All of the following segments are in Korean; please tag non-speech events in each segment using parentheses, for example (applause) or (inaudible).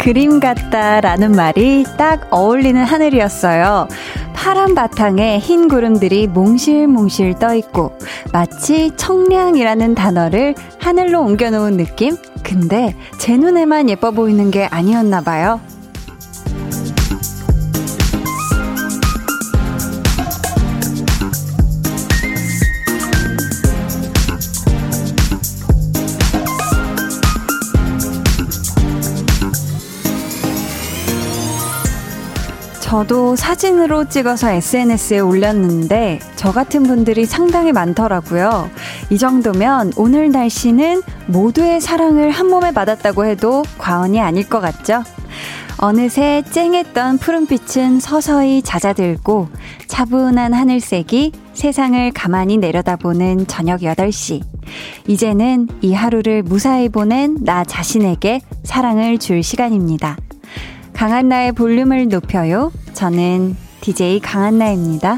그림 같다라는 말이 딱 어울리는 하늘이었어요. 파란 바탕에 흰 구름들이 몽실몽실 떠 있고 마치 청량이라는 단어를 하늘로 옮겨놓은 느낌? 근데 제 눈에만 예뻐 보이는 게 아니었나 봐요. 저도 사진으로 찍어서 SNS에 올렸는데 저 같은 분들이 상당히 많더라고요. 이 정도면 오늘 날씨는 모두의 사랑을 한 몸에 받았다고 해도 과언이 아닐 것 같죠? 어느새 쨍했던 푸른빛은 서서히 잦아들고 차분한 하늘색이 세상을 가만히 내려다보는 저녁 8시. 이제는 이 하루를 무사히 보낸 나 자신에게 사랑을 줄 시간입니다. 강한나의 볼륨을 높여요. 저는 DJ 강한나입니다.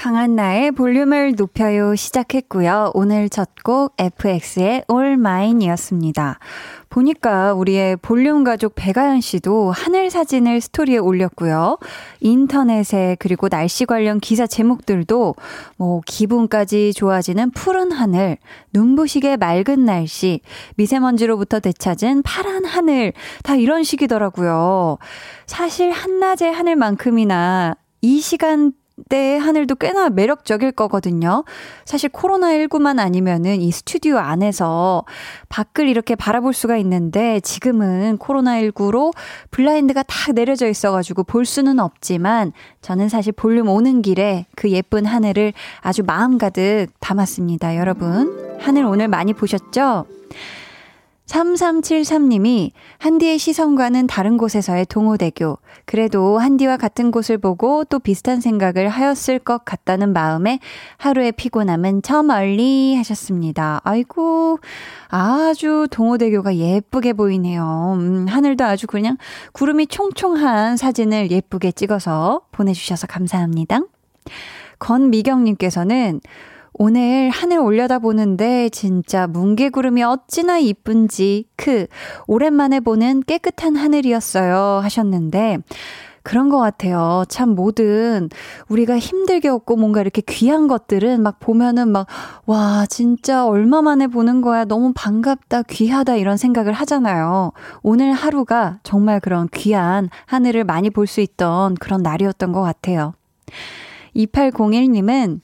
강한 나의 볼륨을 높여요 시작했고요. 오늘 첫 곡 FX의 All Mine이었습니다. 보니까 우리의 볼륨 가족 배가연 씨도 하늘 사진을 스토리에 올렸고요. 인터넷에 그리고 날씨 관련 기사 제목들도 뭐 기분까지 좋아지는 푸른 하늘, 눈부시게 맑은 날씨, 미세먼지로부터 되찾은 파란 하늘 다 이런 식이더라고요. 사실 한낮의 하늘만큼이나 이 시간 때의 하늘도 꽤나 매력적일 거거든요. 사실 코로나19만 아니면은 이 스튜디오 안에서 밖을 이렇게 바라볼 수가 있는데 지금은 코로나19로 블라인드가 탁 내려져 있어가지고 볼 수는 없지만 저는 사실 볼륨 오는 길에 그 예쁜 하늘을 아주 마음 가득 담았습니다. 여러분. 하늘 오늘 많이 보셨죠? 3373님이 한디의 시선과는 다른 곳에서의 동호대교. 그래도 한디와 같은 곳을 보고 또 비슷한 생각을 하였을 것 같다는 마음에 하루의 피곤함은 저 멀리 하셨습니다. 아이고, 아주 동호대교가 예쁘게 보이네요. 음, 하늘도 아주 그냥 구름이 총총한 사진을 예쁘게 찍어서 보내주셔서 감사합니다. 건미경님께서는 오늘 하늘 올려다 보는데 진짜 뭉게구름이 어찌나 이쁜지 크 오랜만에 보는 깨끗한 하늘이었어요 하셨는데 그런 것 같아요. 참 뭐든 우리가 힘들게 얻고 뭔가 이렇게 귀한 것들은 막 보면은 막, 와, 진짜 얼마 만에 보는 거야. 너무 반갑다, 귀하다 이런 생각을 하잖아요. 오늘 하루가 정말 그런 귀한 하늘을 많이 볼 수 있던 그런 날이었던 것 같아요. 2801님은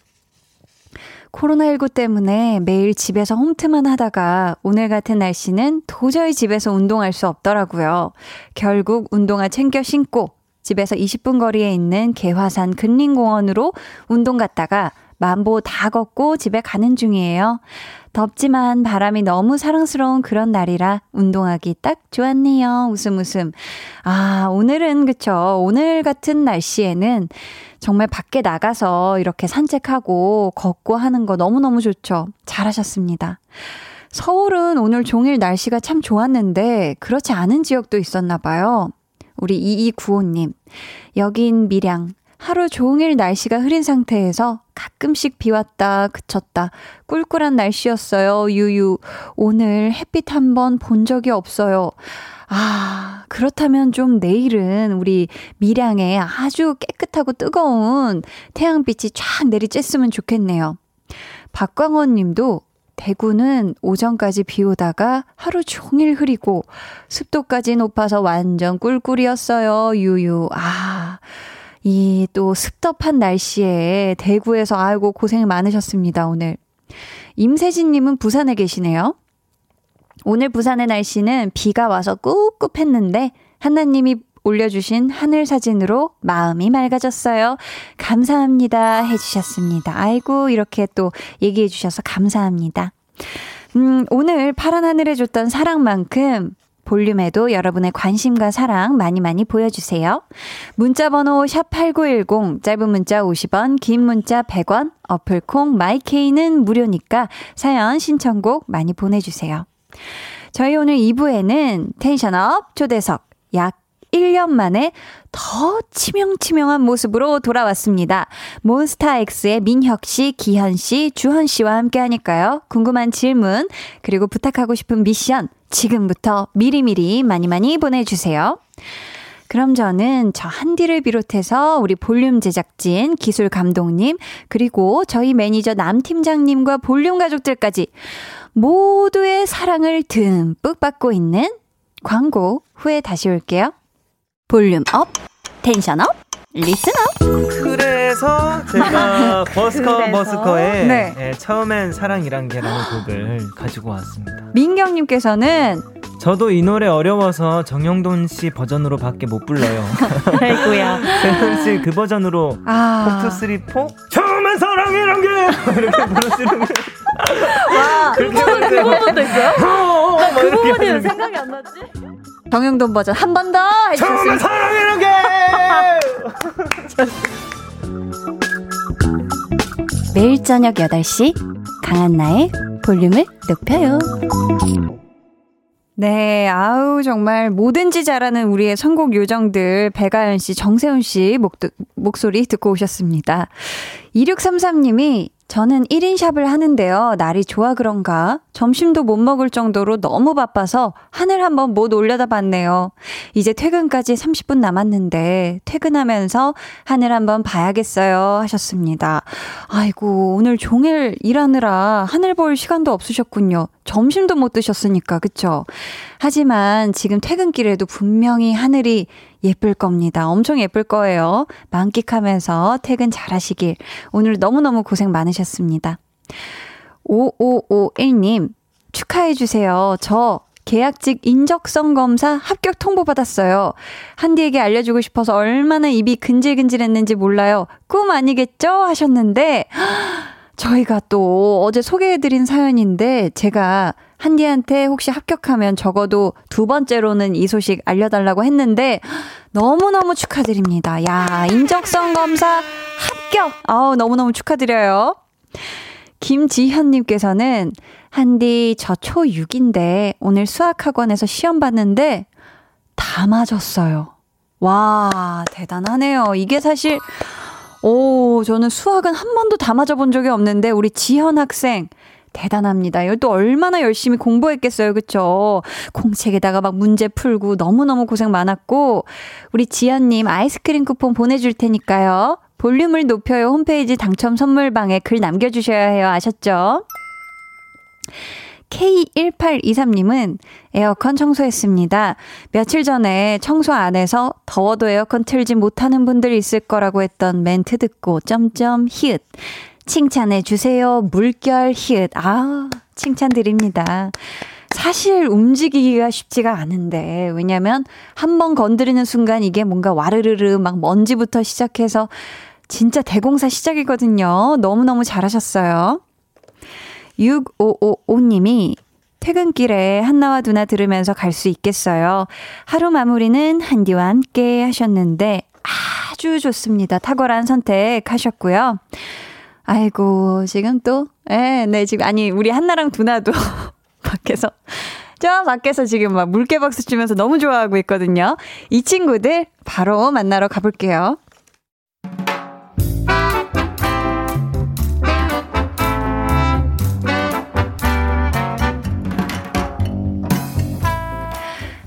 코로나19 때문에 매일 집에서 홈트만 하다가 오늘 같은 날씨는 도저히 집에서 운동할 수 없더라고요. 결국 운동화 챙겨 신고 집에서 20분 거리에 있는 개화산 근린공원으로 운동 갔다가 만보 다 걷고 집에 가는 중이에요. 덥지만 바람이 너무 사랑스러운 그런 날이라 운동하기 딱 좋았네요. 웃음 웃음. 아, 오늘은 그쵸. 오늘 같은 날씨에는 정말 밖에 나가서 이렇게 산책하고 걷고 하는 거 너무너무 좋죠. 잘하셨습니다. 서울은 오늘 종일 날씨가 참 좋았는데 그렇지 않은 지역도 있었나 봐요. 우리 2295님. 여긴 밀양. 하루 종일 날씨가 흐린 상태에서 가끔씩 비 왔다 그쳤다 꿀꿀한 날씨였어요. 유유. 오늘 햇빛 한 번 본 적이 없어요. 아, 그렇다면 좀 내일은 우리 밀양에 아주 깨끗하고 뜨거운 태양빛이 쫙 내리쬐으면 좋겠네요. 박광원 님도 대구는 오전까지 비 오다가 하루 종일 흐리고 습도까지 높아서 완전 꿀꿀이었어요. 유유. 아. 이 또 습덥한 날씨에 대구에서 아이고 고생 많으셨습니다, 오늘. 임세진 님은 부산에 계시네요. 오늘 부산의 날씨는 비가 와서 꿉꿉했는데 하나님이 올려주신 하늘 사진으로 마음이 맑아졌어요. 감사합니다. 해주셨습니다. 아이고, 이렇게 또 얘기해 주셔서 감사합니다. 음, 오늘 파란 하늘에 줬던 사랑만큼 볼륨에도 여러분의 관심과 사랑 많이 많이 보여주세요. 문자번호 샵8910, 짧은 문자 50원, 긴 문자 100원, 어플콩 마이케이는 무료니까 사연 신청곡 많이 보내주세요. 저희 오늘 2부에는 텐션업 초대석 약 1년 만에 더 치명치명한 모습으로 돌아왔습니다. 몬스타엑스의 민혁 씨, 기현 씨, 주헌 씨와 함께 하니까요. 궁금한 질문, 그리고 부탁하고 싶은 미션, 지금부터 미리미리 많이 많이 보내주세요. 그럼 저는 저 한디를 비롯해서 우리 볼륨 제작진, 기술 감독님, 그리고 저희 매니저 남 팀장님과 볼륨 가족들까지 모두의 사랑을 듬뿍 받고 있는 광고 후에 다시 올게요. Volume up, tension up, Listen up. 그래서 제가 (laughs) 버스커 버스커의 네. 네, 처음엔 사랑이란 게라는 곡을 가지고 왔습니다. 민경님께서는 저도 이 노래 어려워서 정형돈 씨 버전으로 밖에 못 불러요. (laughs) 아이고야. 세훈 씨 그 버전으로 아. 폭투 쓰리 포 처음엔 사랑이란 게 (laughs) 이렇게 부르시는 게. 와, 그렇게 그 부분도 있어요? 어, 어, 그 부분이 생각이 안 나지? 정영돈 버전 한 번 더 해주세요. 처음엔 사랑이란 게. (laughs) 매일 저녁 8시 강한나의 볼륨을 높여요. 네, 아우, 정말 뭐든지 잘하는 우리의 선곡 요정들, 배가연 씨, 정세훈 씨 목, 목소리 듣고 오셨습니다. 2633님이 저는 1인 샵을 하는데요. 날이 좋아 그런가? 점심도 못 먹을 정도로 너무 바빠서 하늘 한번 못 올려다 봤네요. 이제 퇴근까지 30분 남았는데 퇴근하면서 하늘 한번 봐야겠어요. 하셨습니다. 아이고, 오늘 종일 일하느라 하늘 볼 시간도 없으셨군요. 점심도 못 드셨으니까, 그쵸? 하지만 지금 퇴근길에도 분명히 하늘이 예쁠 겁니다. 엄청 예쁠 거예요. 만끽하면서 퇴근 잘 하시길. 오늘 너무너무 고생 많으셨습니다. 5551님, 축하해주세요. 저 계약직 인적성 검사 합격 통보 받았어요. 한디에게 알려주고 싶어서 얼마나 입이 근질근질했는지 몰라요. 꿈 아니겠죠? 하셨는데, (gasps) 저희가 또 어제 소개해드린 사연인데, 제가 한디한테 혹시 합격하면 적어도 두 번째로는 이 소식 알려달라고 했는데 너무너무 축하드립니다. 야, 인적성 검사 합격! 아우, 너무너무 축하드려요. 김지현님께서는 한디 저 초6인데 오늘 수학학원에서 시험 봤는데 다 맞았어요. 와, 대단하네요. 이게 사실, 오, 저는 수학은 한 번도 다 맞아본 적이 없는데 우리 지현 학생 대단합니다. 이거 또 얼마나 열심히 공부했겠어요. 그쵸? 공책에다가 막 문제 풀고 너무너무 고생 많았고, 우리 지연님 아이스크림 쿠폰 보내줄 테니까요. 볼륨을 높여요 홈페이지 당첨 선물방에 글 남겨주셔야 해요. 아셨죠? K1823님은 에어컨 청소했습니다. 며칠 전에 청소 안 해서 더워도 에어컨 틀지 못하는 분들 있을 거라고 했던 멘트 듣고 점점 히읗. 칭찬해 주세요. 물결 히읗. 아, 칭찬드립니다. 사실 움직이기가 쉽지가 않은데, 왜냐면 한 번 건드리는 순간 이게 뭔가 와르르르 막 먼지부터 시작해서 진짜 대공사 시작이거든요. 너무너무 잘하셨어요. 6555님이 퇴근길에 한나와 누나 들으면서 갈 수 있겠어요. 하루 마무리는 한디와 함께 하셨는데 아주 좋습니다. 탁월한 선택 하셨고요. 아이고, 지금 또, 예, 네, 지금, 아니, 우리 한나랑 두나도 (laughs) 밖에서, 저 밖에서 지금 막 물개 박수 치면서 너무 좋아하고 있거든요. 이 친구들 바로 만나러 가볼게요.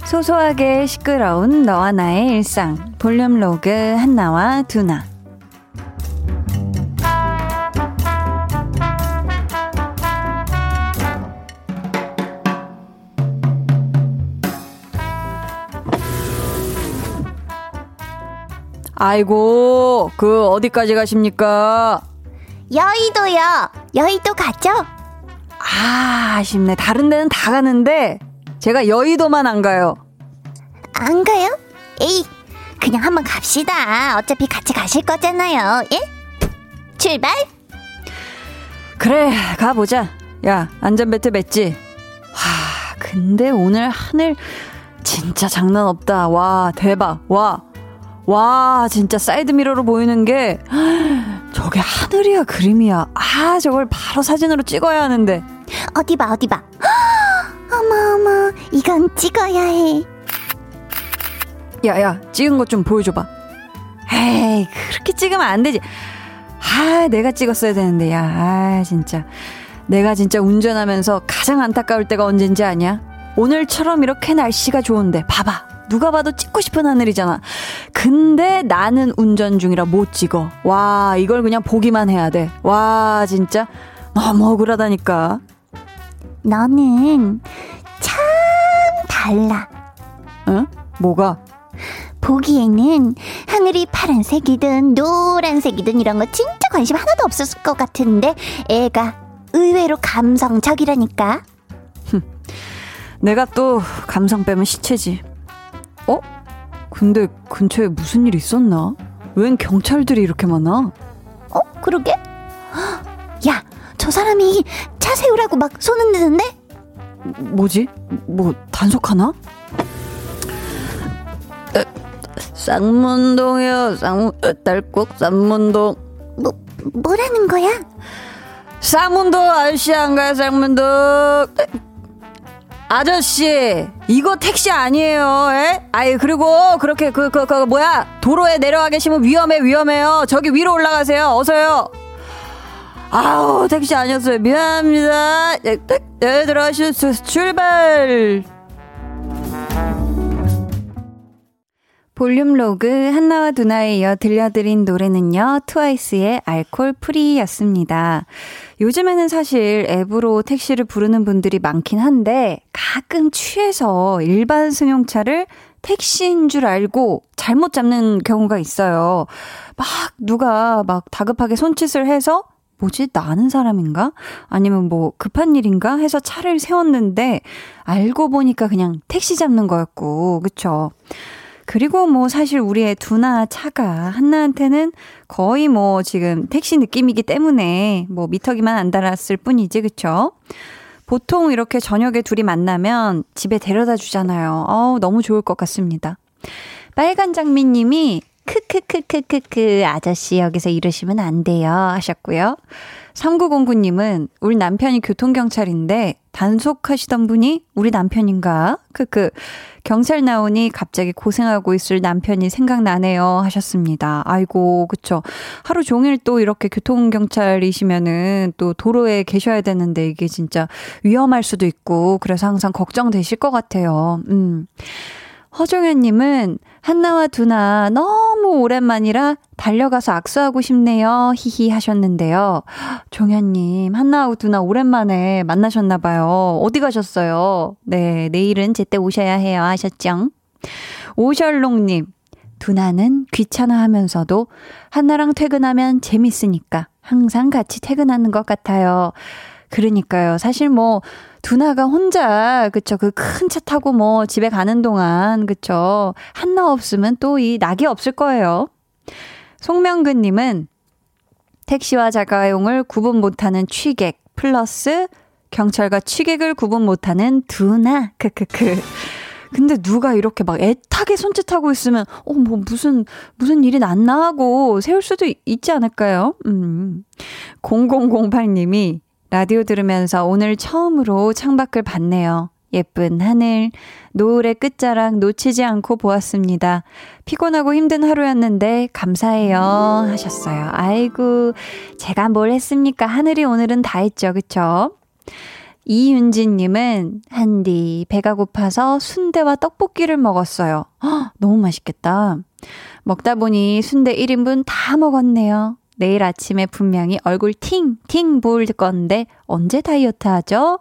소소하게 시끄러운 너와 나의 일상 볼륨 로그 한나와 두나 아이고, 그 어디까지 가십니까? 여의도요. 여의도 가죠? 아, 아쉽네. 다른 데는 다 가는데 제가 여의도만 안 가요. 안 가요? 에이, 그냥 한번 갑시다. 어차피 같이 가실 거잖아요. 예? 출발? 그래, 가보자. 야, 안전벨트 맸지? 와, 근데 오늘 하늘 진짜 장난 없다. 와, 대박. 와, 와, 진짜 사이드미러로 보이는 게, (gasps) 저게 하늘이야, 그림이야. 아, 저걸 바로 사진으로 찍어야 하는데. 어디 봐, 어디 봐. 어머, 어머, 이건 찍어야 해. 야, 야, 찍은 것 좀 보여줘봐. 에이, 그렇게 찍으면 안 되지. 아, 내가 찍었어야 되는데, 야, 아, 진짜. 내가 진짜 운전하면서 가장 안타까울 때가 언젠지 아냐? 오늘처럼 이렇게 날씨가 좋은데, 봐봐. 누가 봐도 찍고 싶은 하늘이잖아. 근데 나는 운전 중이라 못 찍어. 와, 이걸 그냥 보기만 해야 돼. 와, 진짜. 너무 억울하다니까. 너는 참 달라. 응? 뭐가? 보기에는 하늘이 파란색이든 노란색이든 이런 거 진짜 관심 하나도 없었을 것 같은데 애가 의외로 감성적이라니까. 내가 또 감성 빼면 시체지. 어? 근데 근처에 무슨 일 있었나? 웬 경찰들이 이렇게 많아? 어? 그러게? 야, 저 사람이 차 세우라고 막손 흔드는데? 뭐지? 뭐 단속하나? 쌍문동이요. 쌍문 딸꾹 쌍문동. 뭐 뭐라는 거야? 쌍문동 아저씨 안 가요? 쌍문동. 아저씨, 이거 택시 아니에요, 에? 아이, 그리고, 그렇게, 그, 그, 그, 뭐야, 도로에 내려와 계시면 위험해, 위험해요. 저기 위로 올라가세요, 어서요. 아우, 택시 아니었어요. 미안합니다. 네, 네, 들어가시죠. 출발! 볼륨 로그 한나와 두나에 이어 들려드린 노래는요, 트와이스의 Alcohol-Free였습니다. 요즘에는 사실 앱으로 택시를 부르는 분들이 많긴 한데, 가끔 취해서 일반 승용차를 택시인 줄 알고 잘못 잡는 경우가 있어요. 막 누가 막 다급하게 손짓을 해서 뭐지? 나는 사람인가? 아니면 뭐 급한 일인가? 해서 차를 세웠는데 알고 보니까 그냥 택시 잡는 거였고, 그쵸? 그리고 뭐 사실 우리의 두나 차가 한나한테는 거의 뭐 지금 택시 느낌이기 때문에 뭐 미터기만 안 달았을 뿐이지, 그쵸? 보통 이렇게 저녁에 둘이 만나면 집에 데려다 주잖아요. 어우, 너무 좋을 것 같습니다. 빨간 장미님이 크크크크크크 아저씨 여기서 이러시면 안 돼요 하셨고요. 3909님은 우리 남편이 교통경찰인데 단속하시던 분이 우리 남편인가? 크크. 경찰 나오니 갑자기 고생하고 있을 남편이 생각나네요 하셨습니다. 아이고, 그쵸. 하루 종일 또 이렇게 교통경찰이시면은 또 도로에 계셔야 되는데 이게 진짜 위험할 수도 있고 그래서 항상 걱정되실 것 같아요. 음. 허종현님은 한나와 두나 너무 오랜만이라 달려가서 악수하고 싶네요. 히히 하셨는데요. 종현님, 한나하고 두나 오랜만에 만나셨나봐요. 어디 가셨어요? 네, 내일은 제때 오셔야 해요. 하셨죠? 오셜롱님, 두나는 귀찮아 하면서도 한나랑 퇴근하면 재밌으니까 항상 같이 퇴근하는 것 같아요. 그러니까요. 사실 뭐, 두나가 혼자, 그쵸. 그 큰 차 타고 뭐 집에 가는 동안, 그쵸. 한나 없으면 또 이 낙이 없을 거예요. 송명근님은 택시와 자가용을 구분 못하는 취객, 플러스 경찰과 취객을 구분 못하는 두나, 크크크. 근데 누가 이렇게 막 애타게 손짓하고 있으면, 어, 뭐, 무슨, 무슨 일이 났나 하고 세울 수도 있지 않을까요? 음. 0008님이 라디오 들으면서 오늘 처음으로 창밖을 봤네요. 예쁜 하늘, 노을의 끝자락 놓치지 않고 보았습니다. 피곤하고 힘든 하루였는데 감사해요 하셨어요. 아이고, 제가 뭘 했습니까? 하늘이 오늘은 다 했죠. 그쵸? 이윤진님은 한디 배가 고파서 순대와 떡볶이를 먹었어요. 허, 너무 맛있겠다. 먹다 보니 순대 1인분 다 먹었네요. 내일 아침에 분명히 얼굴 팅팅 부을 건데 언제 다이어트 하죠?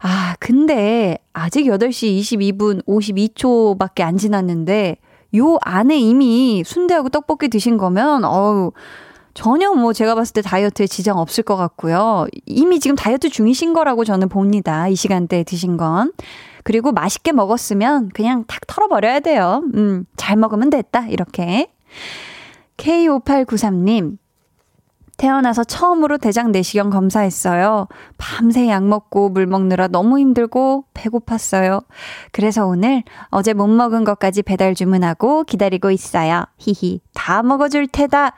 아, 근데 아직 8시 22분 52초밖에 안 지났는데 요 안에 이미 순대하고 떡볶이 드신 거면 어우 전혀 뭐 제가 봤을 때 다이어트에 지장 없을 것 같고요. 이미 지금 다이어트 중이신 거라고 저는 봅니다. 이 시간대에 드신 건. 그리고 맛있게 먹었으면 그냥 탁 털어버려야 돼요. 음, 잘 먹으면 됐다. 이렇게. K5893님, 태어나서 처음으로 대장 내시경 검사했어요. 밤새 약 먹고 물 먹느라 너무 힘들고 배고팠어요. 그래서 오늘 어제 못 먹은 것까지 배달 주문하고 기다리고 있어요. 히히. 다 먹어줄 테다.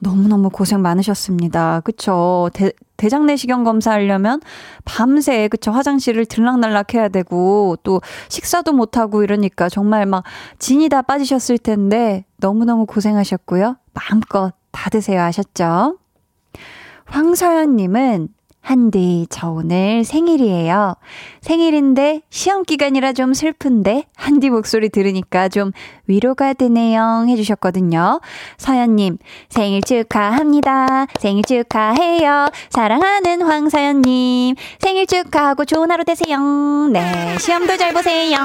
너무너무 고생 많으셨습니다. 그쵸. 대, 대장 내시경 검사하려면 밤새, 그쵸. 화장실을 들락날락 해야 되고, 또 식사도 못하고 이러니까 정말 막 진이 다 빠지셨을 텐데, 너무너무 고생하셨고요. 마음껏 다 드세요 하셨죠? 황서연님은 한디, 저 오늘 생일이에요. 생일인데 시험 기간이라 좀 슬픈데 한디 목소리 들으니까 좀 위로가 되네요. 해주셨거든요. 서연님, 생일 축하합니다. 생일 축하해요. 사랑하는 황서연님, 생일 축하하고 좋은 하루 되세요. 네, 시험도 잘 보세요.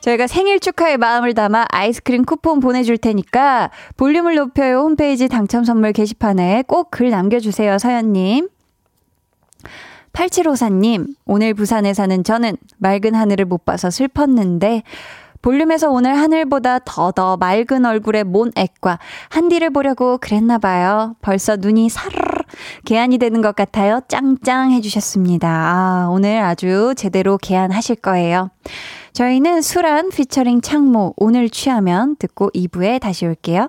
저희가 생일 축하의 마음을 담아 아이스크림 쿠폰 보내줄 테니까 볼륨을 높여요 홈페이지 당첨 선물 게시판에 꼭 글 남겨주세요, 서연님. 8754님, 오늘 부산에 사는 저는 맑은 하늘을 못 봐서 슬펐는데, 볼륨에서 오늘 하늘보다 더더 맑은 얼굴의 몬 액과 한디를 보려고 그랬나봐요. 벌써 눈이 사르르 개안이 되는 것 같아요. 짱짱 해주셨습니다. 아, 오늘 아주 제대로 개안하실 거예요. 저희는 수란 피처링 창모 오늘 취하면 듣고 2부에 다시 올게요.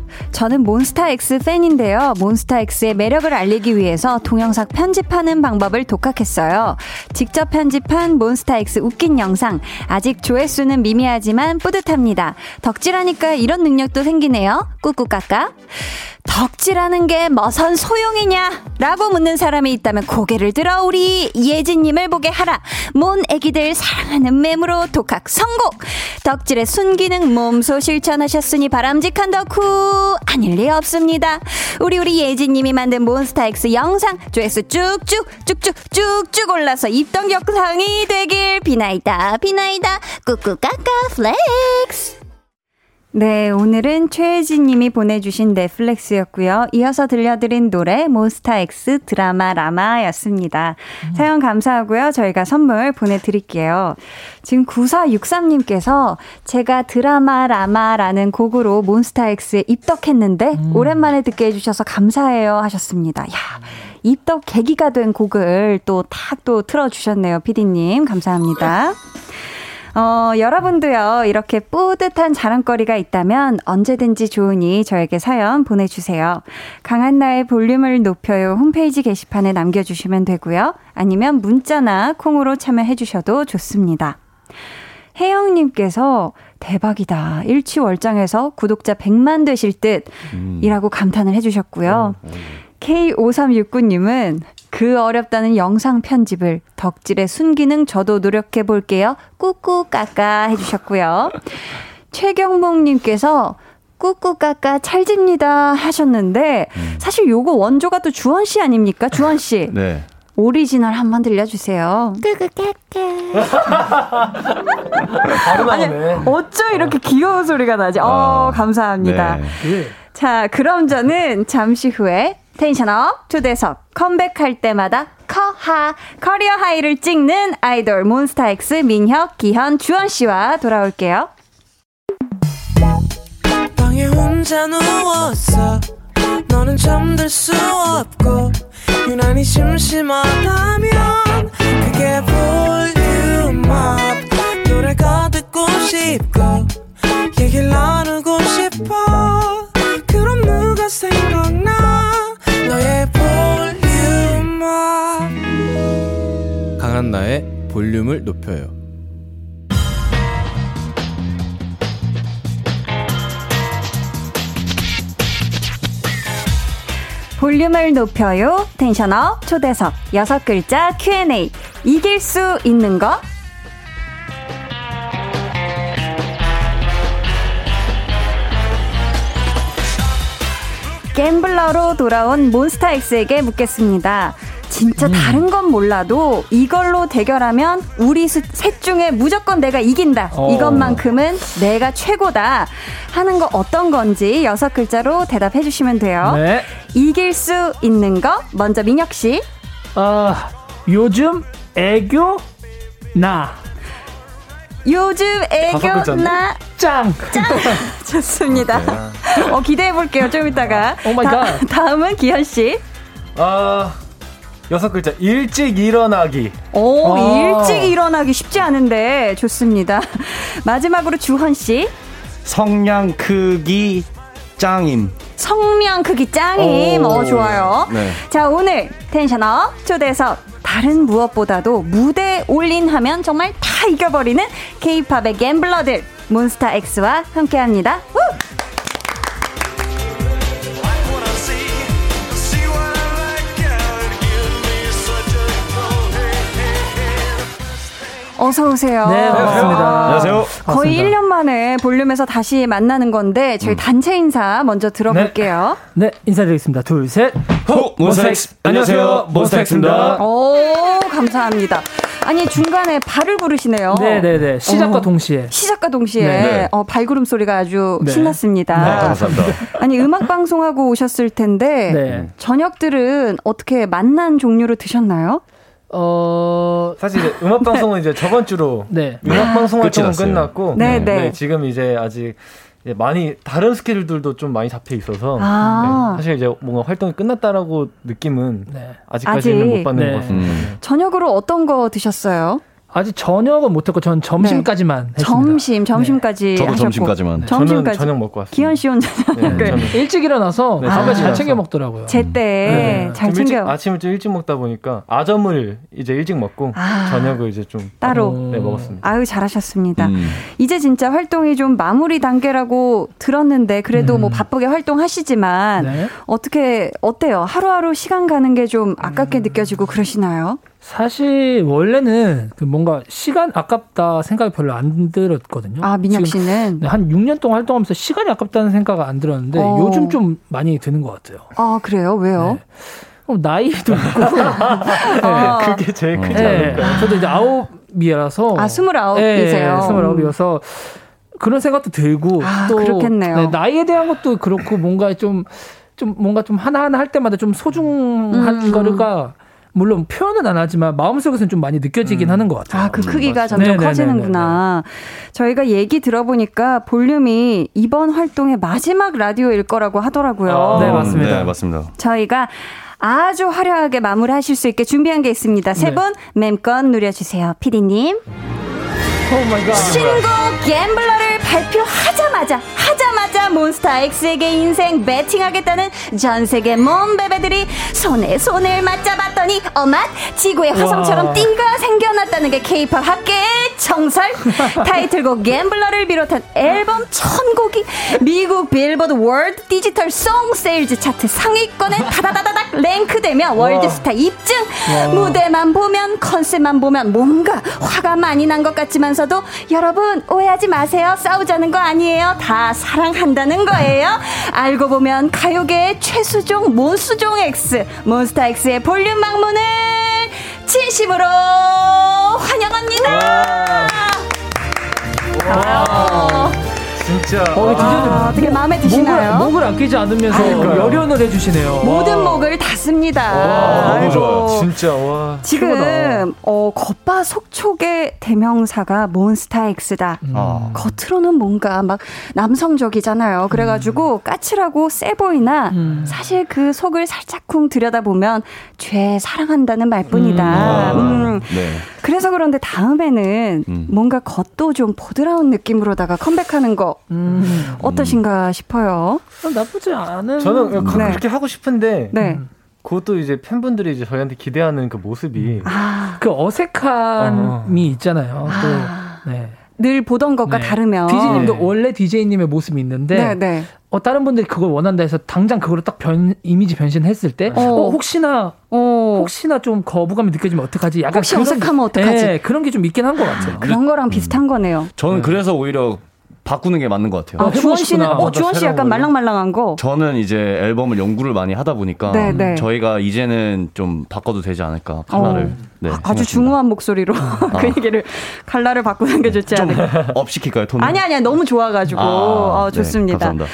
저는 몬스타엑스 팬인데요. 몬스타엑스의 매력을 알리기 위해서 동영상 편집하는 방법을 독학했어요. 직접 편집한 몬스타엑스 웃긴 영상. 아직 조회수는 미미하지만 뿌듯합니다. 덕질하니까 이런 능력도 생기네요. 꾹꾹까까. 덕질하는 게 뭐선 소용이냐? 라고 묻는 사람이 있다면 고개를 들어 우리 예진님을 보게 하라. 몬 애기들 사랑하는 맴으로 독학 성공! 덕질의 순기능 몸소 실천하셨으니 바람직한 덕후 아닐 리 없습니다. 우리 우리 예진님이 만든 몬스타엑스 영상 조회수 쭉쭉 쭉쭉 쭉쭉 올라서 입덕 영상이 되길 비나이다 비나이다 꾹꾹까까 flex 네, 오늘은 최혜진 님이 보내주신 네, flex였고요. 이어서 들려드린 노래 몬스타엑스 DRAMARAMA였습니다. 음. 사연 감사하고요. 저희가 선물 보내드릴게요. 지금 9463님께서 제가 드라마 라마라는 곡으로 몬스타엑스에 입덕했는데 음. 오랜만에 듣게 해주셔서 감사해요 하셨습니다. 야, 입덕 계기가 된 곡을 또 탁또 틀어주셨네요. 피디님. 감사합니다. 어, 여러분도요, 이렇게 뿌듯한 자랑거리가 있다면 언제든지 좋으니 저에게 사연 보내주세요. 강한 나의 볼륨을 높여요 홈페이지 게시판에 남겨주시면 되고요. 아니면 문자나 콩으로 참여해주셔도 좋습니다. 혜영님께서 대박이다. 일취월장에서 구독자 100만 되실 듯, 음. 이라고 감탄을 해주셨고요. 음. K5369님은 그 어렵다는 영상 편집을 덕질의 순기능 저도 노력해 볼게요. 꾹꾹 까까 해주셨고요. 최경목님께서 꾹꾹 까까 찰집니다 하셨는데 음. 사실 요거 원조가 또 주원 씨 아닙니까? 주원 씨. (laughs) 네. 오리지널 한번 들려주세요. 꾹꾹 까까. 아니, 어쩜 이렇게 귀여운 소리가 나지? 어, 어 감사합니다. 네. 예. 자, 그럼 저는 잠시 후에 tension up 초대석 컴백할 때마다 커하 career high를 찍는 아이돌 몬스타엑스 민혁, 기현, 주헌 씨와 돌아올게요. 얘기를 나누고 싶어. 그럼 누가 생각나 너의 볼륨 강한 나의 볼륨을 높여요. 볼륨을 높여요. 텐션업 초대석 여섯 글자 Q&A. 이길 수 있는 거? 갬블러로 돌아온 몬스타엑스에게 묻겠습니다. 진짜 음. 다른 건 몰라도 이걸로 대결하면 우리 셋 중에 무조건 내가 이긴다. 어. 이것만큼은 내가 최고다. 하는 거 어떤 건지 여섯 글자로 대답해 주시면 돼요. 네. 이길 수 있는 거 먼저 민혁 씨. 아, 요즘 애교 나. 요즘 애교 나 짱. 짱. (laughs) 좋습니다. 어, 기대해 볼게요. 좀 이따가. oh my god. 다음은 기현 씨. 아, 여섯 글자. 일찍 일어나기. 오, 아. 일찍 일어나기 쉽지 않은데 좋습니다. (laughs) 마지막으로 주헌 씨. 성량 크기 짱임. 성량 크기 짱임. 오. 어, 좋아요. 네. 자, 오늘 tension up 초대석 다른 무엇보다도 무대에 올린 하면 정말 다 이겨버리는 케이팝의 갬블러들 몬스타 X와 함께합니다. 우! 어서 오세요. 네, 반갑습니다. 안녕하세요. 거의 반갑습니다. 1년 만에 볼륨에서 다시 만나는 건데 저희 음. 단체 인사 먼저 들어볼게요. 네, 네 인사드리겠습니다. 둘, 셋. 호 몬스타엑스. 안녕하세요. 몬스타엑스입니다. 오, 감사합니다. 아니 중간에 발을 부르시네요. 네네네. 네, 네. 시작과 어, 동시에. 시작과 동시에 네. 어, 발구름 소리가 아주 네. 신났습니다. 네, 감사합니다. 아니 음악 방송하고 오셨을 텐데 네. 저녁들은 어떻게 만난 종류로 드셨나요? 어 사실 이제 음악 방송은 이제 저번 주로 (laughs) 네. 음악 방송 활동은 끝났고 네, 네. 네, 지금 이제 아직 이제 많이 다른 스케줄들도 좀 많이 잡혀 있어서 아~ 네, 사실 이제 뭔가 활동이 끝났다라고 느낌은 네. 아직까지는 아직. 못 받는 네. 것 같습니다. 음. 저녁으로 어떤 거 드셨어요? 아직 저녁은 못했고 전 점심까지만 네. 했습니다. 점심 점심까지 네. 저도 하셨고. 점심까지만 네. 점심까지 저녁 먹고 왔어요. 기현 씨 혼자 네, (laughs) 일찍 일어나서 네, 밥을 잘 챙겨 먹더라고요. 제때 잘 챙겨. 일찍, 아침을 좀 일찍 먹다 보니까 아점을 이제 일찍 먹고 아, 저녁을 이제 좀 따로 네, 먹었습니다. 아유 잘하셨습니다. 음. 이제 진짜 활동이 좀 마무리 단계라고 들었는데 그래도 뭐 음. 뭐 바쁘게 활동하시지만 네. 어떻게 어때요? 하루하루 시간 가는 게 좀 아깝게 음. 느껴지고 그러시나요? 사실 원래는 그 뭔가 시간 아깝다 생각이 별로 안 들었거든요. 아 민혁 씨는 네, 한 6년 동안 활동하면서 시간이 아깝다는 생각은 안 들었는데 어. 요즘 좀 많이 드는 것 같아요. 아 그래요? 왜요? 네. 어, 나이도 있고 (laughs) 아. 네, 그게 제일 크지 네. 않을까요? 저도 이제 아홉이라서 아 스물아홉이세요. 네, 스물아홉이어서 그런 생각도 들고 아, 또 그렇겠네요. 네, 나이에 대한 것도 그렇고 뭔가 좀좀 뭔가 좀 하나하나 할 때마다 좀 소중한 음. 거가 물론 표현은 안 하지만 마음속에서는 좀 많이 느껴지긴 음. 하는 것 같아요. 아, 그 크기가 점점 네네네네네. 커지는구나. 저희가 얘기 들어보니까 볼륨이 이번 활동의 마지막 라디오일 거라고 하더라고요. 아, 네, 맞습니다. 네, 맞습니다. 저희가 아주 화려하게 마무리하실 수 있게 준비한 게 있습니다. 세분 네. 맴건 누려주세요. 피디님. 신곡 갬블러를 발표하자마자 하자마자 몬스타엑스에게 인생 배팅하겠다는 전 세계 몸베베들이 손에 손을 맞잡았더니 어맛 지구의 화성처럼 띠가 생겨났다는 게 케이팝 학계의 정설. (laughs) 타이틀곡 Gambler를 비롯한 앨범 전곡이 미국 빌보드 World Digital Song Sales 차트 상위권에 다다다다닥 랭크되며 월드스타 입증. 무대만 보면 컨셉만 보면 뭔가 화가 많이 난 것 같지만서 하면서도 여러분 오해하지 마세요. 싸우자는 거 아니에요. 다 사랑한다는 거예요. 알고 보면 가요계의 최수종 몬수종 X 몬스타 X의 볼륨 막문을 진심으로 환영합니다. 와. 진짜. 어, 아, 되게 마음에 드시나요? 목을, 목을 아끼지 않으면서 아이고. 열연을 해주시네요. 모든 와. 목을 닫습니다. 와, 너무 좋아. 진짜, 와. 지금, 어, 겉바 속촉의 대명사가 몬스타엑스다. 음. 아. 겉으로는 뭔가 막 남성적이잖아요. 그래가지고 음. 까칠하고 세 보이나 음. 사실 그 속을 살짝쿵 들여다보면 죄 사랑한다는 말뿐이다. 음. 음. 네. 그래서 그런데 다음에는 음. 뭔가 겉도 좀 보드라운 느낌으로다가 컴백하는 거 음. 어떠신가 싶어요. 나쁘지 않은. 저는 네. 그렇게 하고 싶은데. 네. 그것도 이제 팬분들이 이제 저희한테 기대하는 그 모습이 아. 그 어색함이 어. 있잖아요. 또 아. 네. 늘 보던 것과 네. 다르면 디제이님도 원래 디제이님의 모습이 있는데 네, 네. 어, 다른 분들이 그걸 원한다 해서 당장 그걸로 딱 변, 이미지 변신했을 때, 어, 어 혹시나, 어. 혹시나 좀 거부감이 느껴지면 어떡하지? 약간 혹시 그런, 어색하면 어떡하지? 네, 그런 게 좀 있긴 한 것 같아요. 그런 거랑 비슷한 거네요. 저는 네. 그래서 오히려 바꾸는 게 맞는 것 같아요. 아, 주원 씨는 어, 주원 씨 약간 말랑말랑한 거. 저는 이제 앨범을 연구를 많이 하다 보니까 네, 네. 저희가 이제는 좀 바꿔도 되지 않을까 칼라를. 어. 네, 아, 주 중후한 목소리로 아. (laughs) 그 얘기를 칼라를 바꾸는 게 좋지 않을까. (laughs) up 시킬까요, 톤? 아니 아니야 너무 좋아가지고 아, 어, 네, 좋습니다. 감사합니다.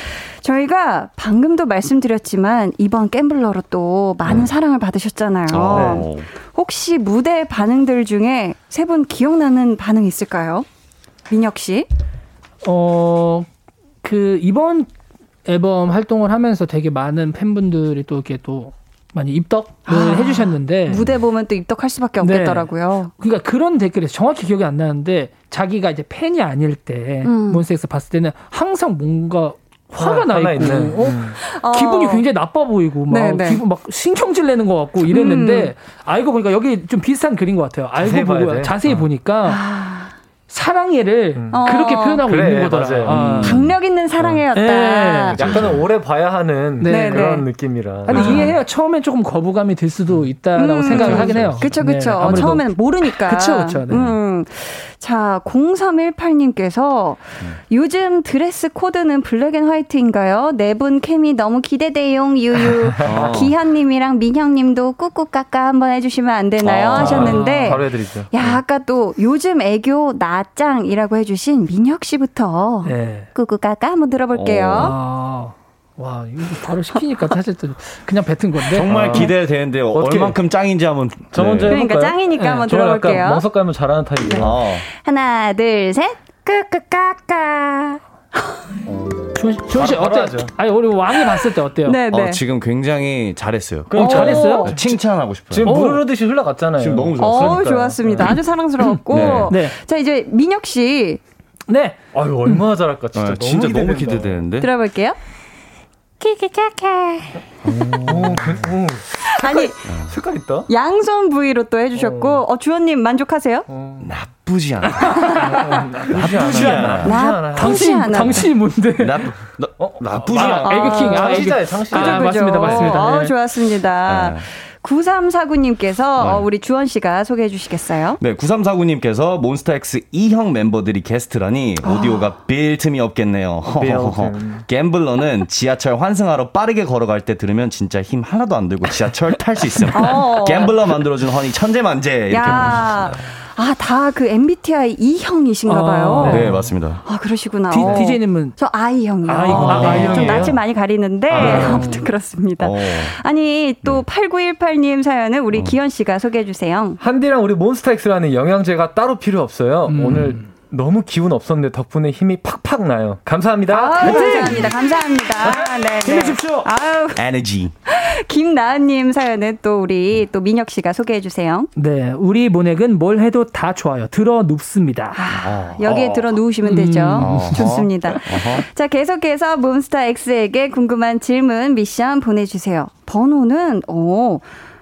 저희가 방금도 말씀드렸지만 이번 Gambler로 또 많은 음. 사랑을 받으셨잖아요. 어. 혹시 무대 반응들 중에 세 분 기억나는 반응 있을까요? 민혁 씨? 어, 그 이번 앨범 활동을 하면서 되게 많은 팬분들이 또 이렇게 또 많이 입덕을 아, 해주셨는데 무대 보면 또 입덕할 수밖에 네. 없겠더라고요. 그러니까 그런 댓글이 정확히 기억이 안 나는데 자기가 이제 팬이 아닐 때 음. 몬스엑스 봤을 때는 항상 뭔가 화가 나 있고 어? 음. 기분이 굉장히 나빠 보이고 막 네네. 네. 기분 막 신경질 내는 것 같고 이랬는데 음. 알고 보니까 여기 좀 비슷한 글인 것 같아요. 알고 보고 자세히 어. 보니까 아. 사랑해를 음. 그렇게 어. 표현하고 그래, 있는 거더라. 아. 강력 있는 사랑해였다. 네. 약간은 오래 봐야 하는 네. 그런 네. 느낌이라. 아니 아. 이해해요. 처음엔 조금 거부감이 들 수도 있다라고 음, 생각을 그쵸, 하긴 해요. 그렇죠, 그렇죠. 네, 처음에는 모르니까. 그렇죠, 그렇죠. 네. 음. 자, 0318님께서 음. 요즘 dress code는 black and white인가요? 네 분 케미 너무 기대돼용 유유. (laughs) 어. 기현님이랑 민혁님도 꾹꾹까까 한번 해주시면 안 되나요? 어. 하셨는데. 바로 해드리죠. 야, 아까 또 요즘 애교 나 짱이라고 해주신 민혁 씨부터 네. 꾹꾹까까 한번 들어볼게요. 어. 와, 이거 바로 시키니까 (laughs) 사실 또 그냥 뱉은 건데. 정말 아. 기대되는데 얼만큼 짱인지 한번. 저 먼저 네. 그러니까 짱이니까 네. 한번 들어볼게요. 멍석 가면 잘하는 타입이에요. 어. 하나, 둘, 셋. 끄끄까까. 조원 씨 어때? 아니 우리 왕이 봤을 때 어때요? 네, 네. 어, 지금 굉장히 잘했어요. 그럼 잘했어요? 네, 칭찬하고 싶어요. 지금 무르르듯이 흘러갔잖아요. 지금 너무 좋았어요. 어, 좋았습니다. 아주 사랑스러웠고. 네. 네. 자 이제 민혁 씨. 네. 아유 얼마나 잘할까 진짜. 네, 너무 진짜 기대된다. 너무 기대되는데. 들어볼게요. 키키카카. 아니 색깔 있다. 양손 부위로 또 해주셨고 어, 어 주원님 만족하세요? 어. 나쁘지 않아. 나쁘지 않아. 나쁘지 않아. 당신 뭔데? 나, 나, 어? 나쁘지 않아. 에그킹 아, 에그, 장시 아, 맞습니다, 맞습니다. 어, 네. 좋았습니다. 네. 9349님께서 네. 어, 우리 주원 씨가 소개해 주시겠어요? 네, 9349님께서 몬스타엑스 2형 멤버들이 게스트라니 오디오가 아. 빌 틈이 없겠네요. (laughs) 갬블러는 지하철 환승하러 빠르게 걸어갈 때 들으면 진짜 힘 하나도 안 들고 지하철 탈 수 있습니다. (laughs) 어. 갬블러 만들어준 허니 천재만재 이렇게 보내주셨어요. 아, 다 그 MBTI E형이신가 봐요. 아, 네, 맞습니다. 아, 그러시구나. 디, DJ님은? 저 I형이요. I구나. 아, 네. 좀 낯을 많이 가리는데, 아. (laughs) 아무튼 그렇습니다. 오. 어. 아니, 또 네. 8918님 사연을 우리 어. 기현 씨가 소개해 주세요. 한디랑 우리 몬스타엑스라는 영양제가 따로 필요 없어요. 음. 오늘 너무 기운 없었는데 덕분에 힘이 팍팍 나요. 감사합니다. 아, 감사합니다. 감사합니다. 네, 네. 힘내십시오. 아우. 에너지. (laughs) 김나은님 사연은 또 우리 또 민혁 씨가 소개해 주세요. 네, 우리 모넥은 뭘 해도 다 좋아요. 들어 눕습니다. 아, 여기에 어. 들어 누우시면 되죠. 음. 좋습니다. 어허. 자, 계속해서 몬스타 X에게 궁금한 질문 미션 보내주세요. 번호는 오.